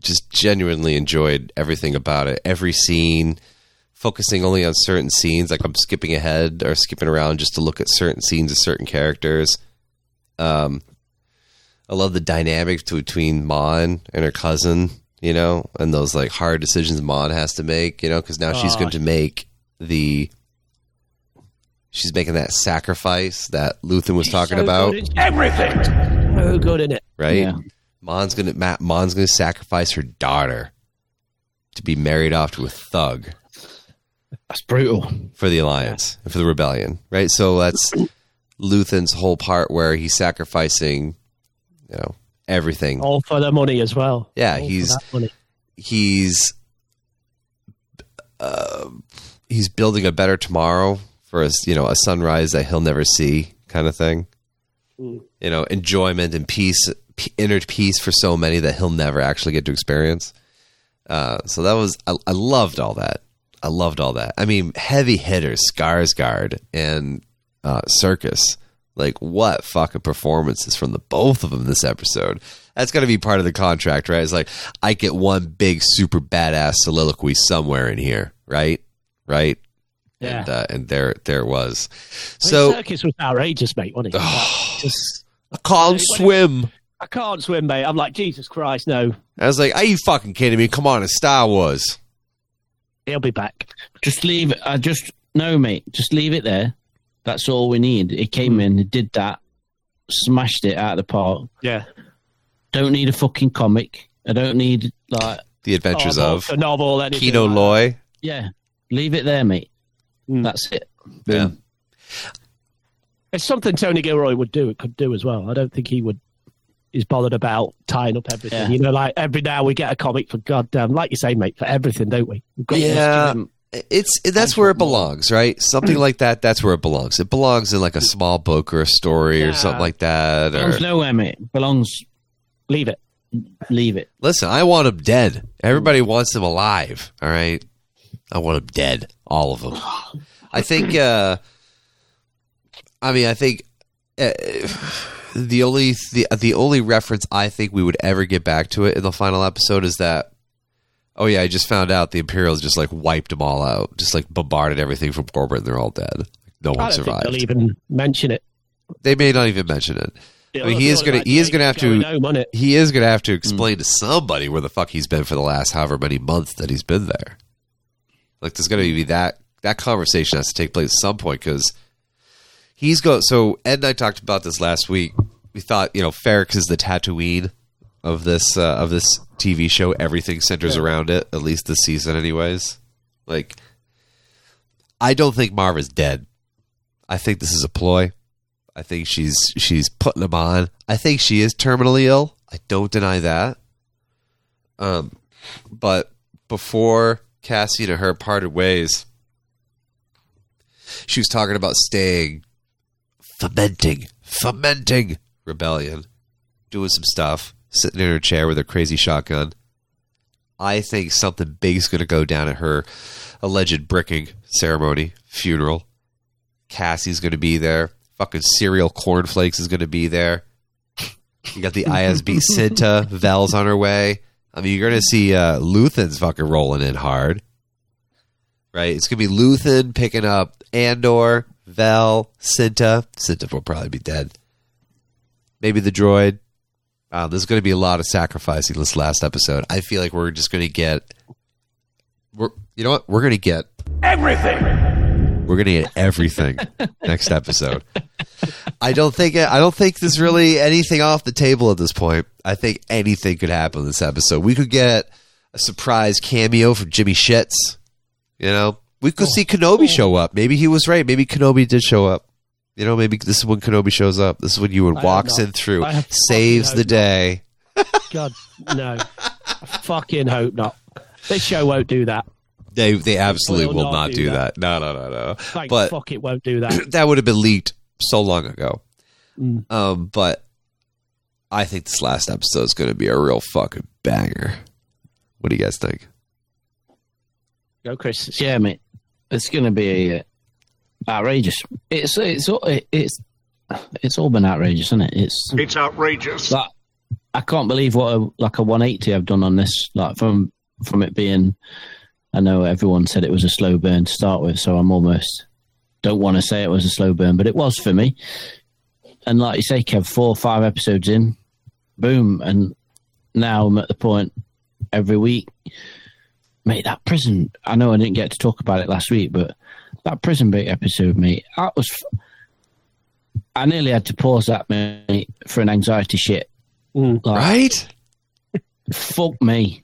just genuinely enjoyed everything about it. Every scene, focusing only on certain scenes. Like I'm skipping ahead or skipping around just to look at certain scenes of certain characters. Um, I love the dynamic between Mon and her cousin, you know, and those like hard decisions Mon has to make, you know, because now she's going to make the. She's making that sacrifice that Luthen was talking So about, good, it's everything. So good in it. right? Yeah. Mon's gonna Matt Mon's gonna sacrifice her daughter to be married off to a thug That's brutal. for the alliance for the rebellion, right? So that's Luthen's whole part where he's sacrificing, you know, everything. All for the money as well. Yeah, All he's- He's uh, he's building a better tomorrow for us, you know, a sunrise that he'll never see, kind of thing. Mm. You know, enjoyment and peace, inner peace for so many that he'll never actually get to experience. Uh, so that was I, I loved all that. I loved all that. I mean, heavy hitters, Skarsgård and uh, Serkis. Like what fucking performances from the both of them this episode. That's got to be part of the contract, right? It's like I get one big super badass soliloquy somewhere in here, right? Right? Yeah. And uh, and there there it was. I mean, So Serkis was outrageous, mate, wasn't he? Like, just, I can't swim. I can't swim, mate. I'm like, Jesus Christ, no. I was like, "Are you fucking kidding me? Come on, it's Star Wars." He'll be back. Just leave it. I just no, mate. Just leave it there. That's all we need. He came hmm. in, he did that, smashed it out of the park. Yeah. Don't need a fucking comic. I don't need like The Adventures Oh, of a novel, anything Kino like Loy. yeah. Leave it there, mate. Hmm. That's it. Yeah. It's something Tony Gilroy would do. It could do as well. I don't think he would. He's bothered about tying up everything. Yeah. You know, like every now we get a comic for goddamn, like you say, mate, for everything, don't we? We've got Yeah, it's that's where it belongs, right? Something like that. That's where it belongs. It belongs in like a small book or a story or something like that. Belongs Or nowhere, mate. Belongs. Leave it. Leave it. listen, I want them dead. Everybody wants them alive. All right, I want them dead. All of them. I think. uh I mean, I think. Uh, the only the the only reference I think we would ever get back to it in the final episode is that oh yeah I just found out the Imperials just like wiped them all out. Just like bombarded everything from orbit and they're all dead. No one survived they'll even mention it. they may not even mention it. I mean he is gonna he is gonna have to home, he is gonna have to explain to somebody where the fuck he's been for the last however many months that he's been there. Like there's gonna be that that conversation has to take place at some point because he's go. So Ed and I talked about this last week. We thought you know Ferrix is the Tatooine of this uh, of this TV show. Everything centers around it, at least this season, anyways. Like, I don't think Marv is dead. I think this is a ploy. I think she's she's putting him on. I think she is terminally ill. I don't deny that. Um, but before Cassie and her parted ways, she was talking about staying fomenting, fomenting rebellion, doing some stuff, sitting in her chair with her crazy shotgun. I think something big's going to go down at her alleged bricking ceremony, funeral. Cassie's going to be there. Fucking cereal cornflakes is going to be there. You got the ISB Cinta. Vel's on her way. I mean, you're going to see uh, Luthen's fucking rolling in hard. Right? It's going to be Luthen picking up Andor, Vel, Cinta. Cinta will probably be dead. Maybe the droid. Wow, there's going to be a lot of sacrificing this last episode. I feel like we're just going to get. We're, you know what? We're going to get Everything. we're going to get everything next episode. I don't think I don't think there's really anything off the table at this point. I think anything could happen this episode. We could get a surprise cameo from Jimmy Shits. You know, we could see Kenobi show up. Maybe he was right. Maybe Kenobi did show up. You know, maybe this is when Kenobi shows up. This is when Ewan I walks in through, saves the day. God, no. I fucking hope not. This show won't do that. They they absolutely will will not not do do that. that. No, no, no, no. Thank But fuck it won't do that. that would have been leaked so long ago. Mm. Um, but I think this last episode is going to be a real fucking banger. What do you guys think? Go, Chris. Yeah, mate. It's going to be uh, outrageous. It's it's all- it's it's all been outrageous, isn't it? It's It's outrageous. that I can't believe what a, like a 180 I've done on this. Like from from it being, I know everyone said it was a slow burn to start with, so I'm almost don't want to say it was a slow burn, but it was for me. And like you say, Kev, four or five episodes in, boom, and now I'm at the point every week. Mate, that prison. I know I didn't get to talk about it last week, but that prison break episode, mate, that was. F- I nearly had to pause that, mate, for an anxiety shit. Like, right? fuck me.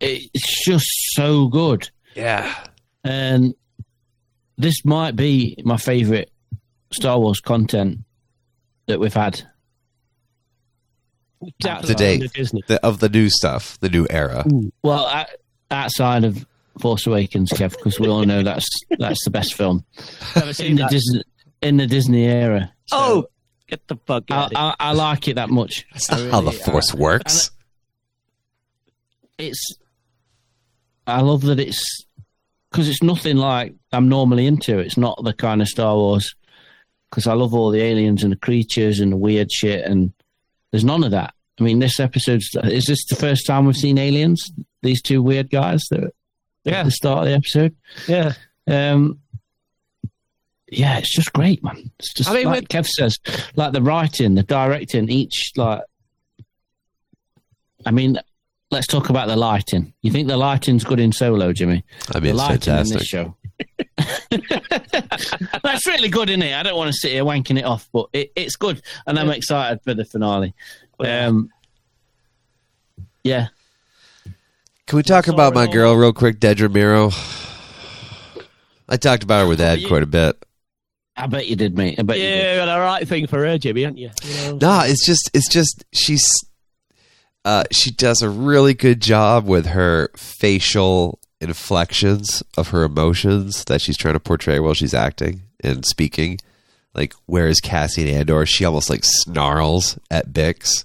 It's just so good. Yeah. And this might be my favorite Star Wars content that we've had. That's The date the of the new stuff, the new era. Well, o- outside of Force Awakens, Kev, because we all know that's that's the best film Never in seen the that. Disney in the Disney era. So Oh, get the fuck I, out! of I, I like it that much. That's I not how the uh, force I- works. it's I love that it's because it's nothing like I'm normally into. It's not the kind of Star Wars because I love all the aliens and the creatures and the weird shit, and there's none of that. I mean, this episode is this the first time we've seen aliens? These two weird guys that at Yeah. the start of the episode. yeah. Um, yeah, it's just great, man. It's just I mean, like Kev says, like the writing, the directing, each like. I mean, let's talk about the lighting. You think the lighting's good in Solo, Jimmy? I mean, the it's lighting in this show. That's really good, isn't it? I don't want to sit here wanking it off, but it, it's good, and I'm excited for the finale. Um, yeah, Can we talk about my girl real quick, Dedra Meero? I talked about her with Ed quite a bit. I bet you did, mate. I bet you did. Yeah, got the right thing for her, Jimmy, haven't you? you know? No, it's just it's just she's uh she does a really good job with her facial inflections of her emotions that she's trying to portray while she's acting and speaking. Like where is Cassian Andor? She almost like snarls at Bix.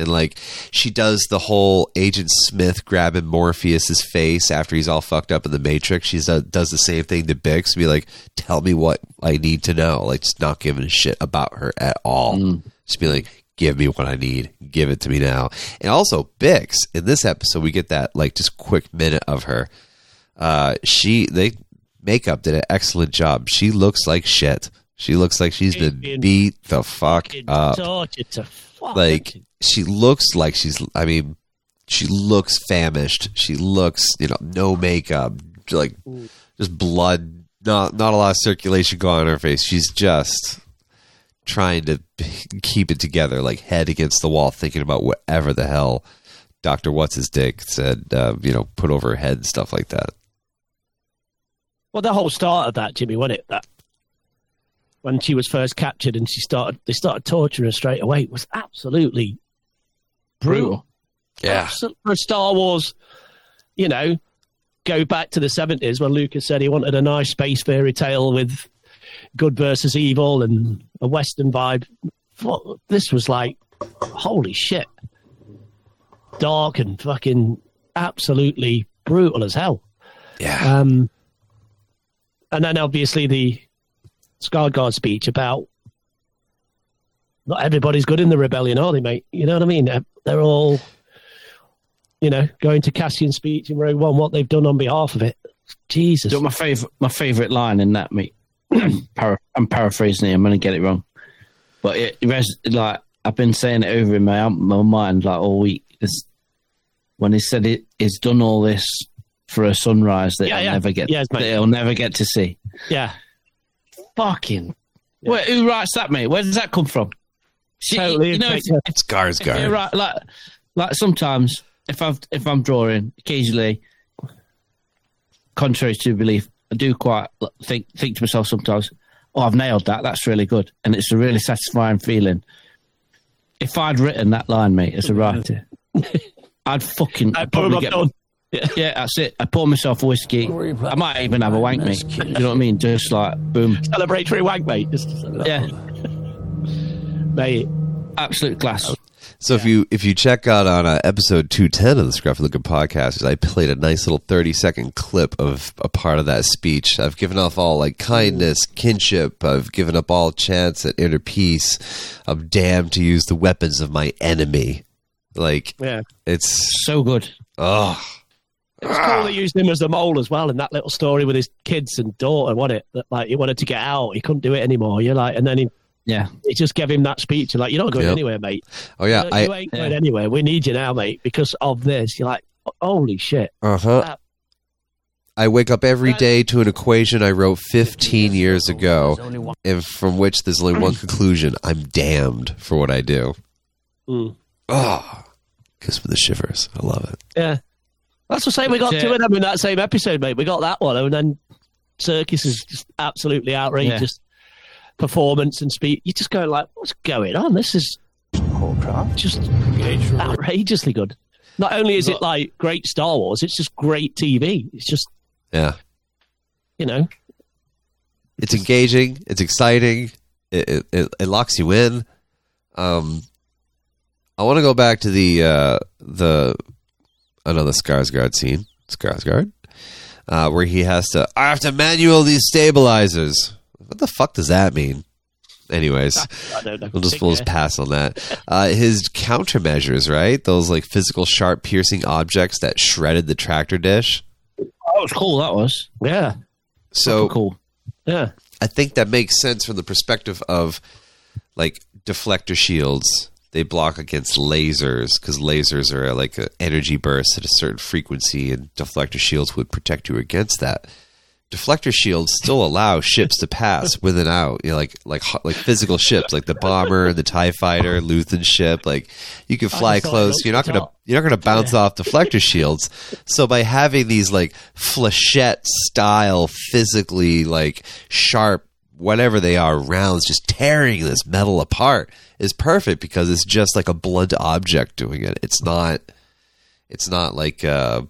And like she does the whole Agent Smith grabbing Morpheus's face after he's all fucked up in the Matrix. She does does the same thing to Bix, be like, "Tell me what I need to know." Like just not giving a shit about her at all. Just be like, "Give me what I need. Give it to me now." And also Bix in this episode, we get that like just quick minute of her. Uh, she they makeup did an excellent job. She looks like shit. She looks like she's been beat the fuck up tortured to fuck. like she looks like she's i mean she looks famished she looks you know no makeup like just blood not not a lot of circulation going on her face she's just trying to keep it together like head against the wall thinking about whatever the hell dr what's his dick said uh, you know put over her head and stuff like that Well, the whole start of that, Jimmy, wasn't it? That when she was first captured and she started, they started torturing her straight away. It was absolutely brutal. yeah Absol- For Star Wars, you know, go back to the seventies when Lucas said he wanted a nice space fairy tale with good versus evil and a Western vibe. This was like, holy shit, dark and fucking absolutely brutal as hell. yeah Um, and then obviously the Skarsgård speech about not everybody's good in the rebellion, are they, mate? You know what I mean? They're, they're all, you know, going to Cassian's speech in Rogue One, what they've done on behalf of it. Jesus. You know, my favorite, my favorite line in that, mate. Para- I'm paraphrasing it. I'm going to get it wrong, but it, it res- like I've been saying it over in my my mind like all week. Is when he said it, he's done all this for a sunrise that Yeah, he'll yeah. never get, Yes, that he'll never get to see. Yeah. Fucking. Where, who writes that, mate? Where does that come from? See, Totally. you know, if, Yeah. if, Skarsgård. if you're right, like, like sometimes if I've if I'm drawing, occasionally, contrary to belief, I do quite think think to myself sometimes, "Oh, I've nailed that. That's really good," and it's a really satisfying feeling. If I'd written that line, mate, as a writer, I'd fucking I'd probably get, done. Yeah, that's it. I pour myself whiskey. I might even have a wank, mate. Do you know what I mean? Just like boom, Celebratory wank, mate. Just, yeah, Mate. absolute class. So if you if you check out on uh, episode two ten of the Scruffy Looking Podcast, I played a nice little thirty second clip of a part of that speech. I've given off all like kindness, kinship. I've given up all chance at inner peace. I'm damned to use the weapons of my enemy. Like Yeah. it's So good. oh It was cool they used him as a mole as well in that little story with his kids and daughter, wasn't it? That like he wanted to get out, he couldn't do it anymore. You're like, and then he, Yeah. he just gave him that speech. You're like, you're not going Yep. anywhere, mate. oh yeah you, I you ain't going anywhere. We need you now, mate, because of this. You're like, holy shit. uh huh. I wake up every day to an equation I wrote 15 years ago, and from which there's only one conclusion: I'm damned for what I do. Mm. Oh, gives me the shivers. I love it. Yeah. That's the same. We got two of them in that same episode, mate. We got that one, and then Serkis is just absolutely outrageous performance and speed. You're just go like, what's going on? This is just outrageously good. Not only is it like great Star Wars, it's just great TV. It's just Yeah. you know, it's engaging it's exciting it, it, it, it locks you in um i want to go back to the uh the another skarsgård scene skarsgård uh where he has to i have to manual these stabilizers what the fuck does that mean anyways I don't know. we'll just we'll just pass on that uh his countermeasures right those like physical sharp piercing objects that shredded the tractor dish That was cool. That was. Yeah, so cool. yeah. I think that makes sense from the perspective of like deflector shields. They block against lasers because lasers are like an energy burst at a certain frequency, and deflector shields would protect you against that. Deflector shields still allow ships to pass with and out, you know, like like like physical ships, like the bomber the Tie Fighter, Luthen ship. Like you can fly close. You're not gonna you're not gonna bounce off deflector shields. So by having these like flechette style, physically like sharp, whatever they are, rounds just tearing this metal apart is perfect because it's just like a blunt object doing it. It's not. It's not like uh,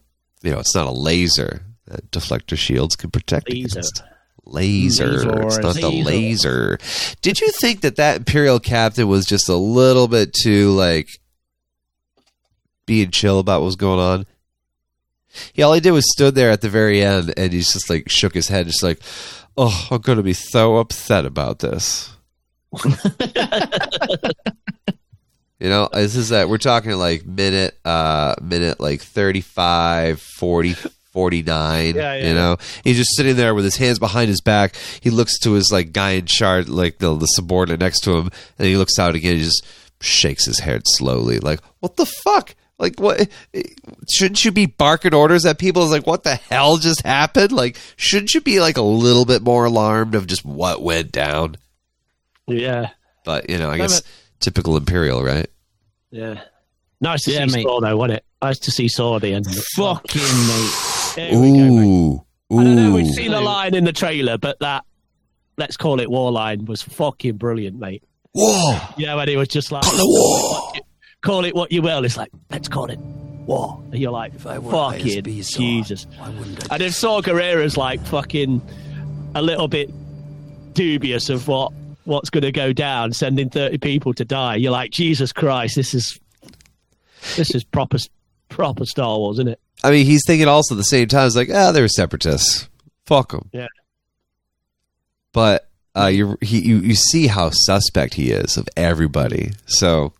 you know. It's not a laser. that deflector shields can protect Laser. against. Laser. Laser. It's not the Laser. laser. Did you think that that Imperial captain was just a little bit too like being chill about what was going on? Yeah, all he did was stood there at the very end, and he's just like shook his head, just like, "Oh, I'm going to be so upset about this." You know, this is that we're talking like minute, uh, minute like 35, 40, 49. Yeah, yeah, you know, he's just sitting there with his hands behind his back. He looks to his like guy in charge, like the, the subordinate next to him, and he looks out again. He just shakes his head slowly, like, "What the fuck?" Like what? Shouldn't you be barking orders at people? It's like what the hell just happened? Like shouldn't you be like a little bit more alarmed of just what went down? Yeah, But you know, I No, guess but- typical Imperial, right? yeah. Nice to Yeah, see mate. Saw though, wasn't it? Nice to see Saw at the end. of it. Fucking mate. There we go, mate. Ooh, I don't know. We've seen a line in the trailer, but that let's call it war line was fucking brilliant, mate. Whoa! Yeah, when he was just like, Call it war. call it what you will. It's like, let's call it war. And you're like, fucking Jesus. And if Saw Gerrera's like fucking a little bit dubious of what what's going to go down, sending 30 people to die, you're like, Jesus Christ, this is this is proper proper Star Wars, isn't it? I mean, he's thinking also at the same time. It's like, ah, they're separatists. Fuck them. Yeah. But uh, you he you you see how suspect he is of everybody. So,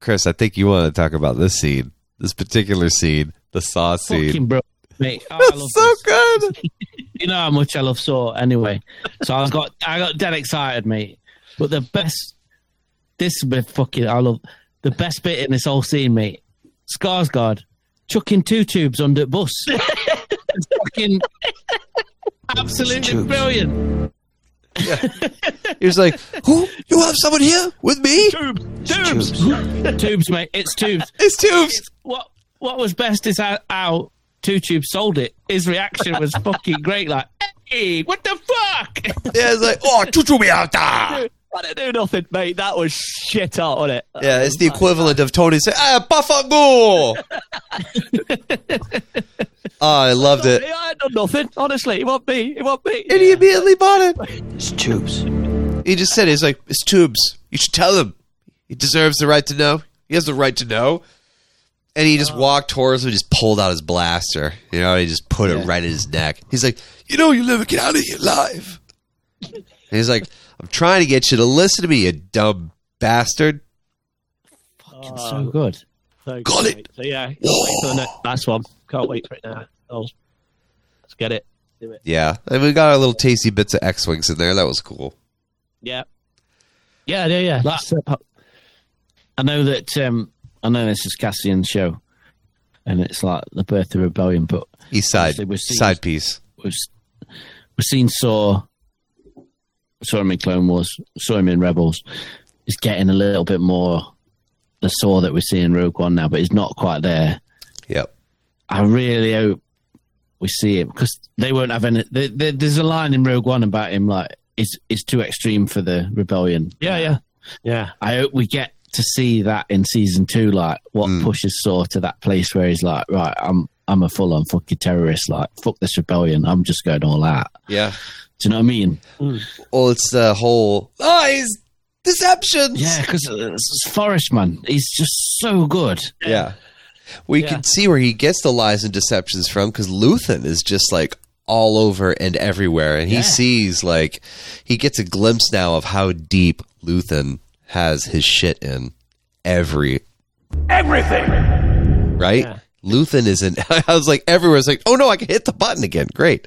Chris, I think you want to talk about this scene, this particular scene, the saw scene. Fucking bro. Mate, oh, love so this. good. You know how much I love Saw anyway. So I got I got dead excited, mate. But the best this bit fucking I love the best bit in this whole scene, mate. Skarsgård chucking two tubes under the bus. it's fucking absolutely brilliant. Yeah. He was like, "Who? You have someone here with me? Tubes, tubes. tubes, mate. It's tubes. It's tubes." What what was best is how, how two tubes sold it. His reaction was fucking great. Like, hey, what the fuck? Yeah, it's like, "Oh, chuchu me out there." Ah. I didn't do nothing, mate. That was shit hot, wasn't it? Yeah, it's the equivalent of Tony saying, "Ah, Buffalo." oh, I loved it. Yeah, I ain't done nothing. Honestly, it won't be. It won't be. And he immediately bought it. It's tubes. He just said, "He's like, it's tubes. You should tell him. He deserves the right to know. He has the right to know." And he just walked towards him, and just pulled out his blaster. You know, he just put it right in his neck. He's like, "You know, you never get out of here alive." And he's like, "I'm trying to get you to listen to me, you dumb bastard." Fucking so good. So, Got can't it. So yeah, can't wait for the next, last one. Can't wait for it now. Oh, let's get it. Do it. Yeah, and we got our little tasty bits of X wings in there. That was cool. Yeah. Yeah, yeah, yeah. That- It's, uh, I know that um, I know this is Cassian's show, and it's like the birth of rebellion. But East side Obviously, we've seen- side piece. we've we've seen Saw, saw him in Clone Wars, saw him in Rebels. He's getting a little bit more the Saw that we see in Rogue One now, but he's not quite there. Yep. I really hope we see him because they won't have any. There, there, there's a line in Rogue One about him like it's it's too extreme for the rebellion. yeah, yeah, yeah. I hope we get to see that in season two, like what Mm. pushes Saw to that place where he's like, right, I'm I'm a full on fucking terrorist, like fuck this rebellion, I'm just going all out. Yeah. Do you know what I mean? Mm. Well, it's the whole ah, lies, deceptions. Yeah, because uh, it's Forest man, he's just so good. Yeah. We Yeah. can see where he gets the lies and deceptions from because Luthen is just like all over and everywhere. And he Yeah. sees, like, he gets a glimpse now of how deep Luthen has his shit in every, Everything. right? Yeah. Luthen is in, I was like, everywhere. It's like, oh no, I can hit the button again. Great.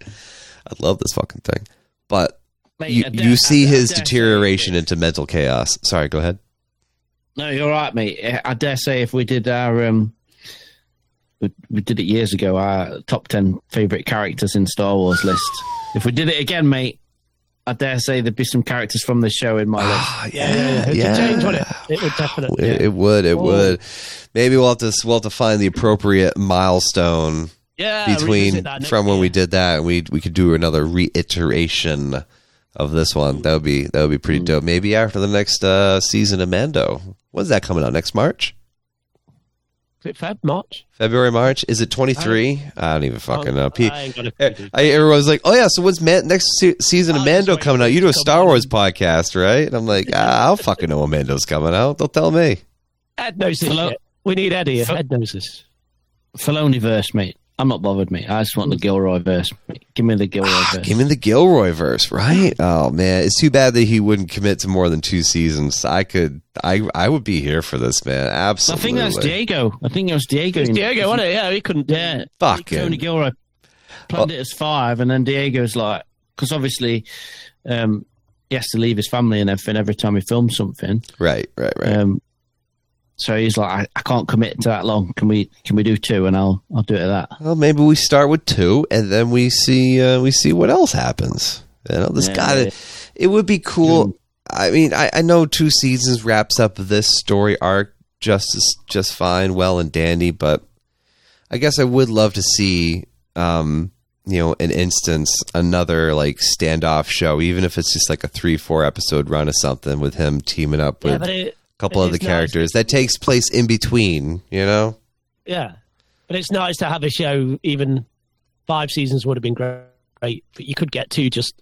I love this fucking thing. But Mate, you, you see his deterioration into mental chaos. Sorry, go ahead. No, you're right, mate. I dare say if we did our um, we, we did it years ago, our top ten favorite characters in Star Wars list. If we did it again, mate, I dare say there'd be some characters from this show in my list. Ah, yeah, It yeah. would change, it? It would definitely. It, it would. It Oh. would. Maybe we'll have to we'll have to find the appropriate milestone yeah, between revisit that next from when we did that. and We we could do another reiteration of this one. That would be that would be pretty dope. Maybe after the next uh, season of Mando. When's that coming out? Next March? Is it Feb, March? February, March? Is it twenty three? I don't even fucking know. Pe- I ain't got a Eh, clue. I, everyone's like, "Oh yeah, so when's Man- next se- season of I was just Mando coming out? You do a Star out. Wars podcast, right?" And I'm like, ah, "I'll fucking know when Mando's coming out. Don't tell me." Ed knows this Hello? shit. We need Eddie. F- Ed knows this. Filoni verse, mate. I'm not bothered, mate. I just want the Gilroy verse. Give me the Gilroy verse. Ah, Give me the Gilroy verse, right? Oh man, it's too bad that he wouldn't commit to more than two seasons. I could, I, I would be here for this, man. Absolutely. I think that's Diego. I think it was Diego. It's Diego, wasn't it? Yeah, he couldn't. Yeah. Fucking- Tony Gilroy planned it as five, and then Diego's like, because obviously um, he has to leave his family and everything every time he films something. Right, right, right. Um, so he's like, I, I can't commit to that long. Can we? Can we do two? And I'll I'll do it at that. well, maybe we start with two, and then we see, uh, we see what else happens. You know, this Yeah, got yeah. It would be cool. I mean, I, I know two seasons wraps up this story arc just as, just fine, well and dandy, but I guess I would love to see, um, you know, an instance, another like standoff show, even if it's just like a three, four episode run of something with him teaming up Yeah, with but it, couple it of the is nice. characters. That takes place in between, you know? Yeah, but it's nice to have a show. Even five seasons would have been great, but you could get two just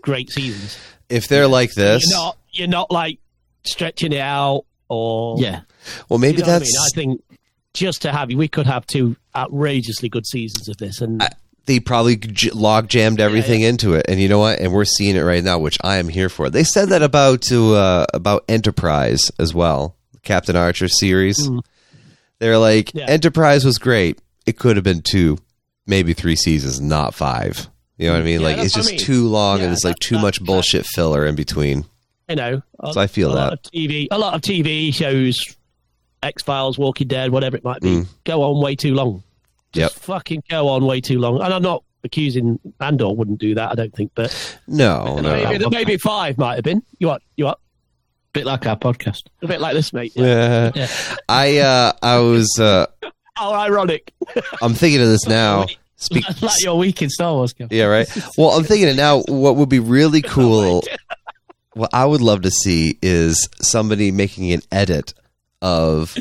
great seasons. If they're like this, You're not. You're not like stretching it out or Yeah, well, maybe you know what I that's. mean? I think just to have you, we could have two outrageously good seasons of this, and I- they probably j- log jammed everything into it, and you know what? And we're seeing it right now, which I am here for. They said that about to uh, about Enterprise as well, Captain Archer series. Hmm. They're like Yeah. Enterprise was great. It could have been two, maybe three seasons, not five. You know what I mean? Yeah, like it's what I just mean. too long, and Yeah, it's like too much bullshit filler in between. you know, a, So uh, I feel a lot that. of TV, a lot of TV shows, X Files, Walking Dead, whatever it might be, hmm. go on way too long. Just. Yep. fucking go on way too long. And I'm not accusing Andor wouldn't do that. I don't think, but No, no. maybe, maybe five might have been. You what? You what? bit like our podcast. A bit like this, mate. Yeah. I uh, I was uh, How ironic. I'm thinking of this now. Speak, like your week in Star Wars. Kev. Yeah, right. Well, I'm thinking it now. What would be really cool, what I would love to see is somebody making an edit of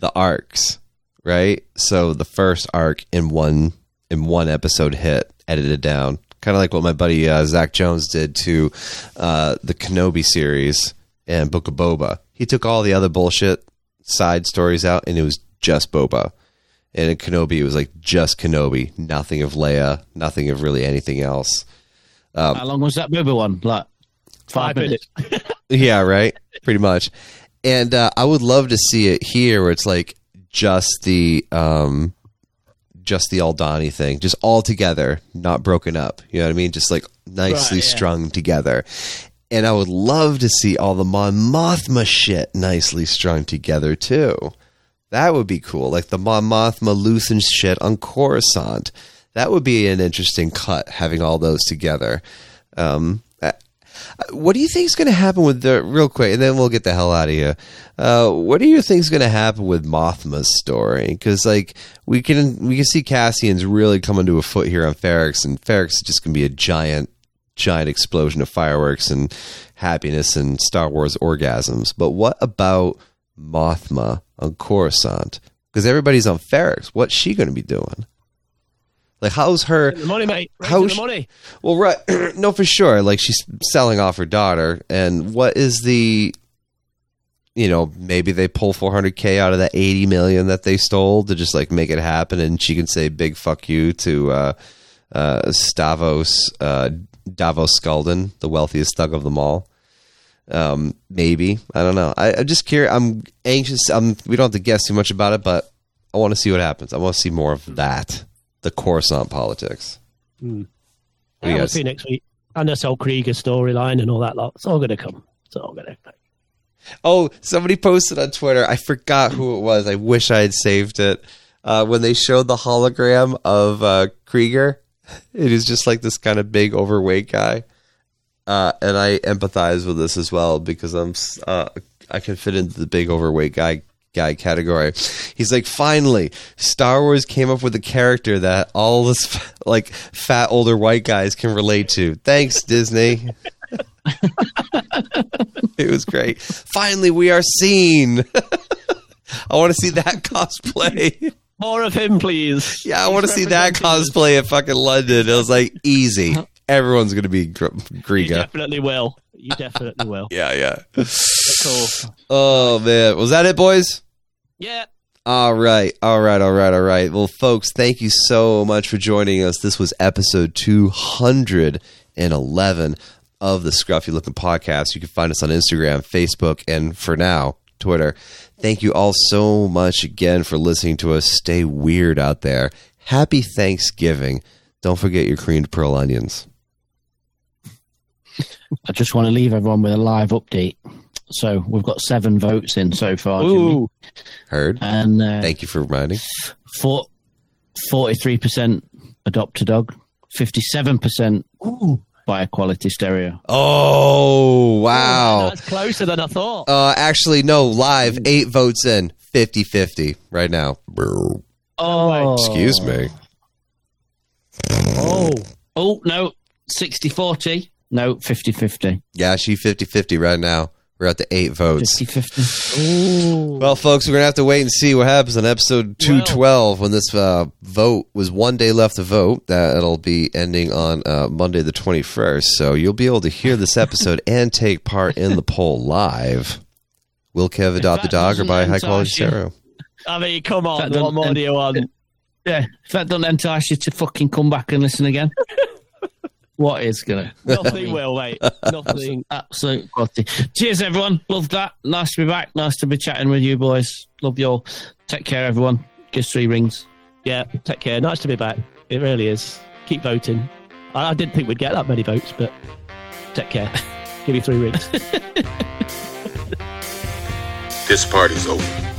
the arcs, right? So the first arc in one in one episode hit, edited down, kind of like what my buddy uh, Zach Jones did to uh, the Kenobi series and Book of Boba. He took all the other bullshit side stories out, and it was just Boba. And in Kenobi, it was like just Kenobi, nothing of Leia, nothing of really anything else. How long was that Boba one? Like five, Five minutes. minutes. Yeah, right. Pretty much. And uh, I would love to see it here, where it's like just the um, just the Aldhani thing, just all together, not broken up. You know what I mean? Just like nicely Right, yeah. strung together. And I would love to see all the Mon Mothma shit nicely strung together too. That would be cool. Like the Mon Mothma Luthen shit on Coruscant. That would be an interesting cut, having all those together. Um, what do you think is going to happen with the real quick, and then we'll get the hell out of here. Uh, what do you think is going to happen with Mothma's story? Because like we can we can see Cassian's really coming to a foot here on Ferrix, and Ferrix is just going to be a giant giant explosion of fireworks and happiness and Star Wars orgasms. But what about Mothma on Coruscant? Because everybody's on Ferrix. What's she going to be doing? Like, how's her? The money, mate. How Raising sh- the money. Well, right. no, for sure. Like she's selling off her daughter, and what is the? You know, maybe they pull 400k out of that 80 million that they stole to just like make it happen, and she can say big fuck you to uh, uh, Stavos uh, Davos Sculdun, the wealthiest thug of them all. Um, maybe I don't know. I, I'm just curious. I'm anxious. I'm. We don't have to guess too much about it, but I want to see what happens. I want to see more of that. The Coruscant politics. You Yeah, we'll see next week. And this whole Kreegyr storyline and all that lot. It's all going to come. It's all going to come. Oh, somebody posted on Twitter. I forgot who it was. I wish I had saved it. Uh, when they showed the hologram of uh, Kreegyr, it is just like this kind of big, overweight guy. Uh, and I empathize with this as well because I'm uh, I can fit into the big, overweight guy guy category. He's like, finally, Star Wars came up with a character that all this like fat older white guys can relate to. Thanks, Disney. it was great. Finally, we are seen. I want to see that cosplay. More of him, please. Yeah, I want to see that cosplay at fucking London. It was like easy. Uh-huh. Everyone's gonna be Gr- You Griga. definitely will. You definitely will. Yeah, yeah. Cool. Oh man, was that it, boys? Yeah. All right, all right, all right, all right. Well, folks, thank you so much for joining us. This was episode 211 of the Scruffy Looking Podcast. You can find us on Instagram, Facebook, and for now, Twitter. Thank you all so much again for listening to us. Stay weird out there. Happy Thanksgiving. Don't forget your creamed pearl onions. I just want to leave everyone with a live update. So we've got seven votes in so far. Jimmy. Heard? And uh, Thank you for reminding. four, 43% adopt a dog, 57% buy a quality stereo. Oh, wow. That's closer than I thought. Uh, actually, no, live, eight votes in, 50 50 right now. Oh, Excuse me. Oh, oh no, 60 40. No, 50 50. Yeah, she 50 50 right now. We're at the eight votes. 50 50. Well, folks, we're going to have to wait and see what happens on episode 212 when this uh, vote was one day left to vote. That'll be ending on uh, Monday, the 21st. So you'll be able to hear this episode and take part in the poll live. Will Kev adopt the dog or buy a high quality entice you- stereo? I mean, come on. That What more do you want? Yeah, if that doesn't entice you to fucking come back and listen again, what is gonna? Nothing will, mate. Nothing. Absolute quality. Cheers, everyone. Love that. Nice to be back. Nice to be chatting with you boys. Love you all. Take care, everyone. Give three rings. Yeah, take care. Nice to be back. It really is. Keep voting. I, I didn't think we'd get that many votes, but take care. Give me three rings. This party's over.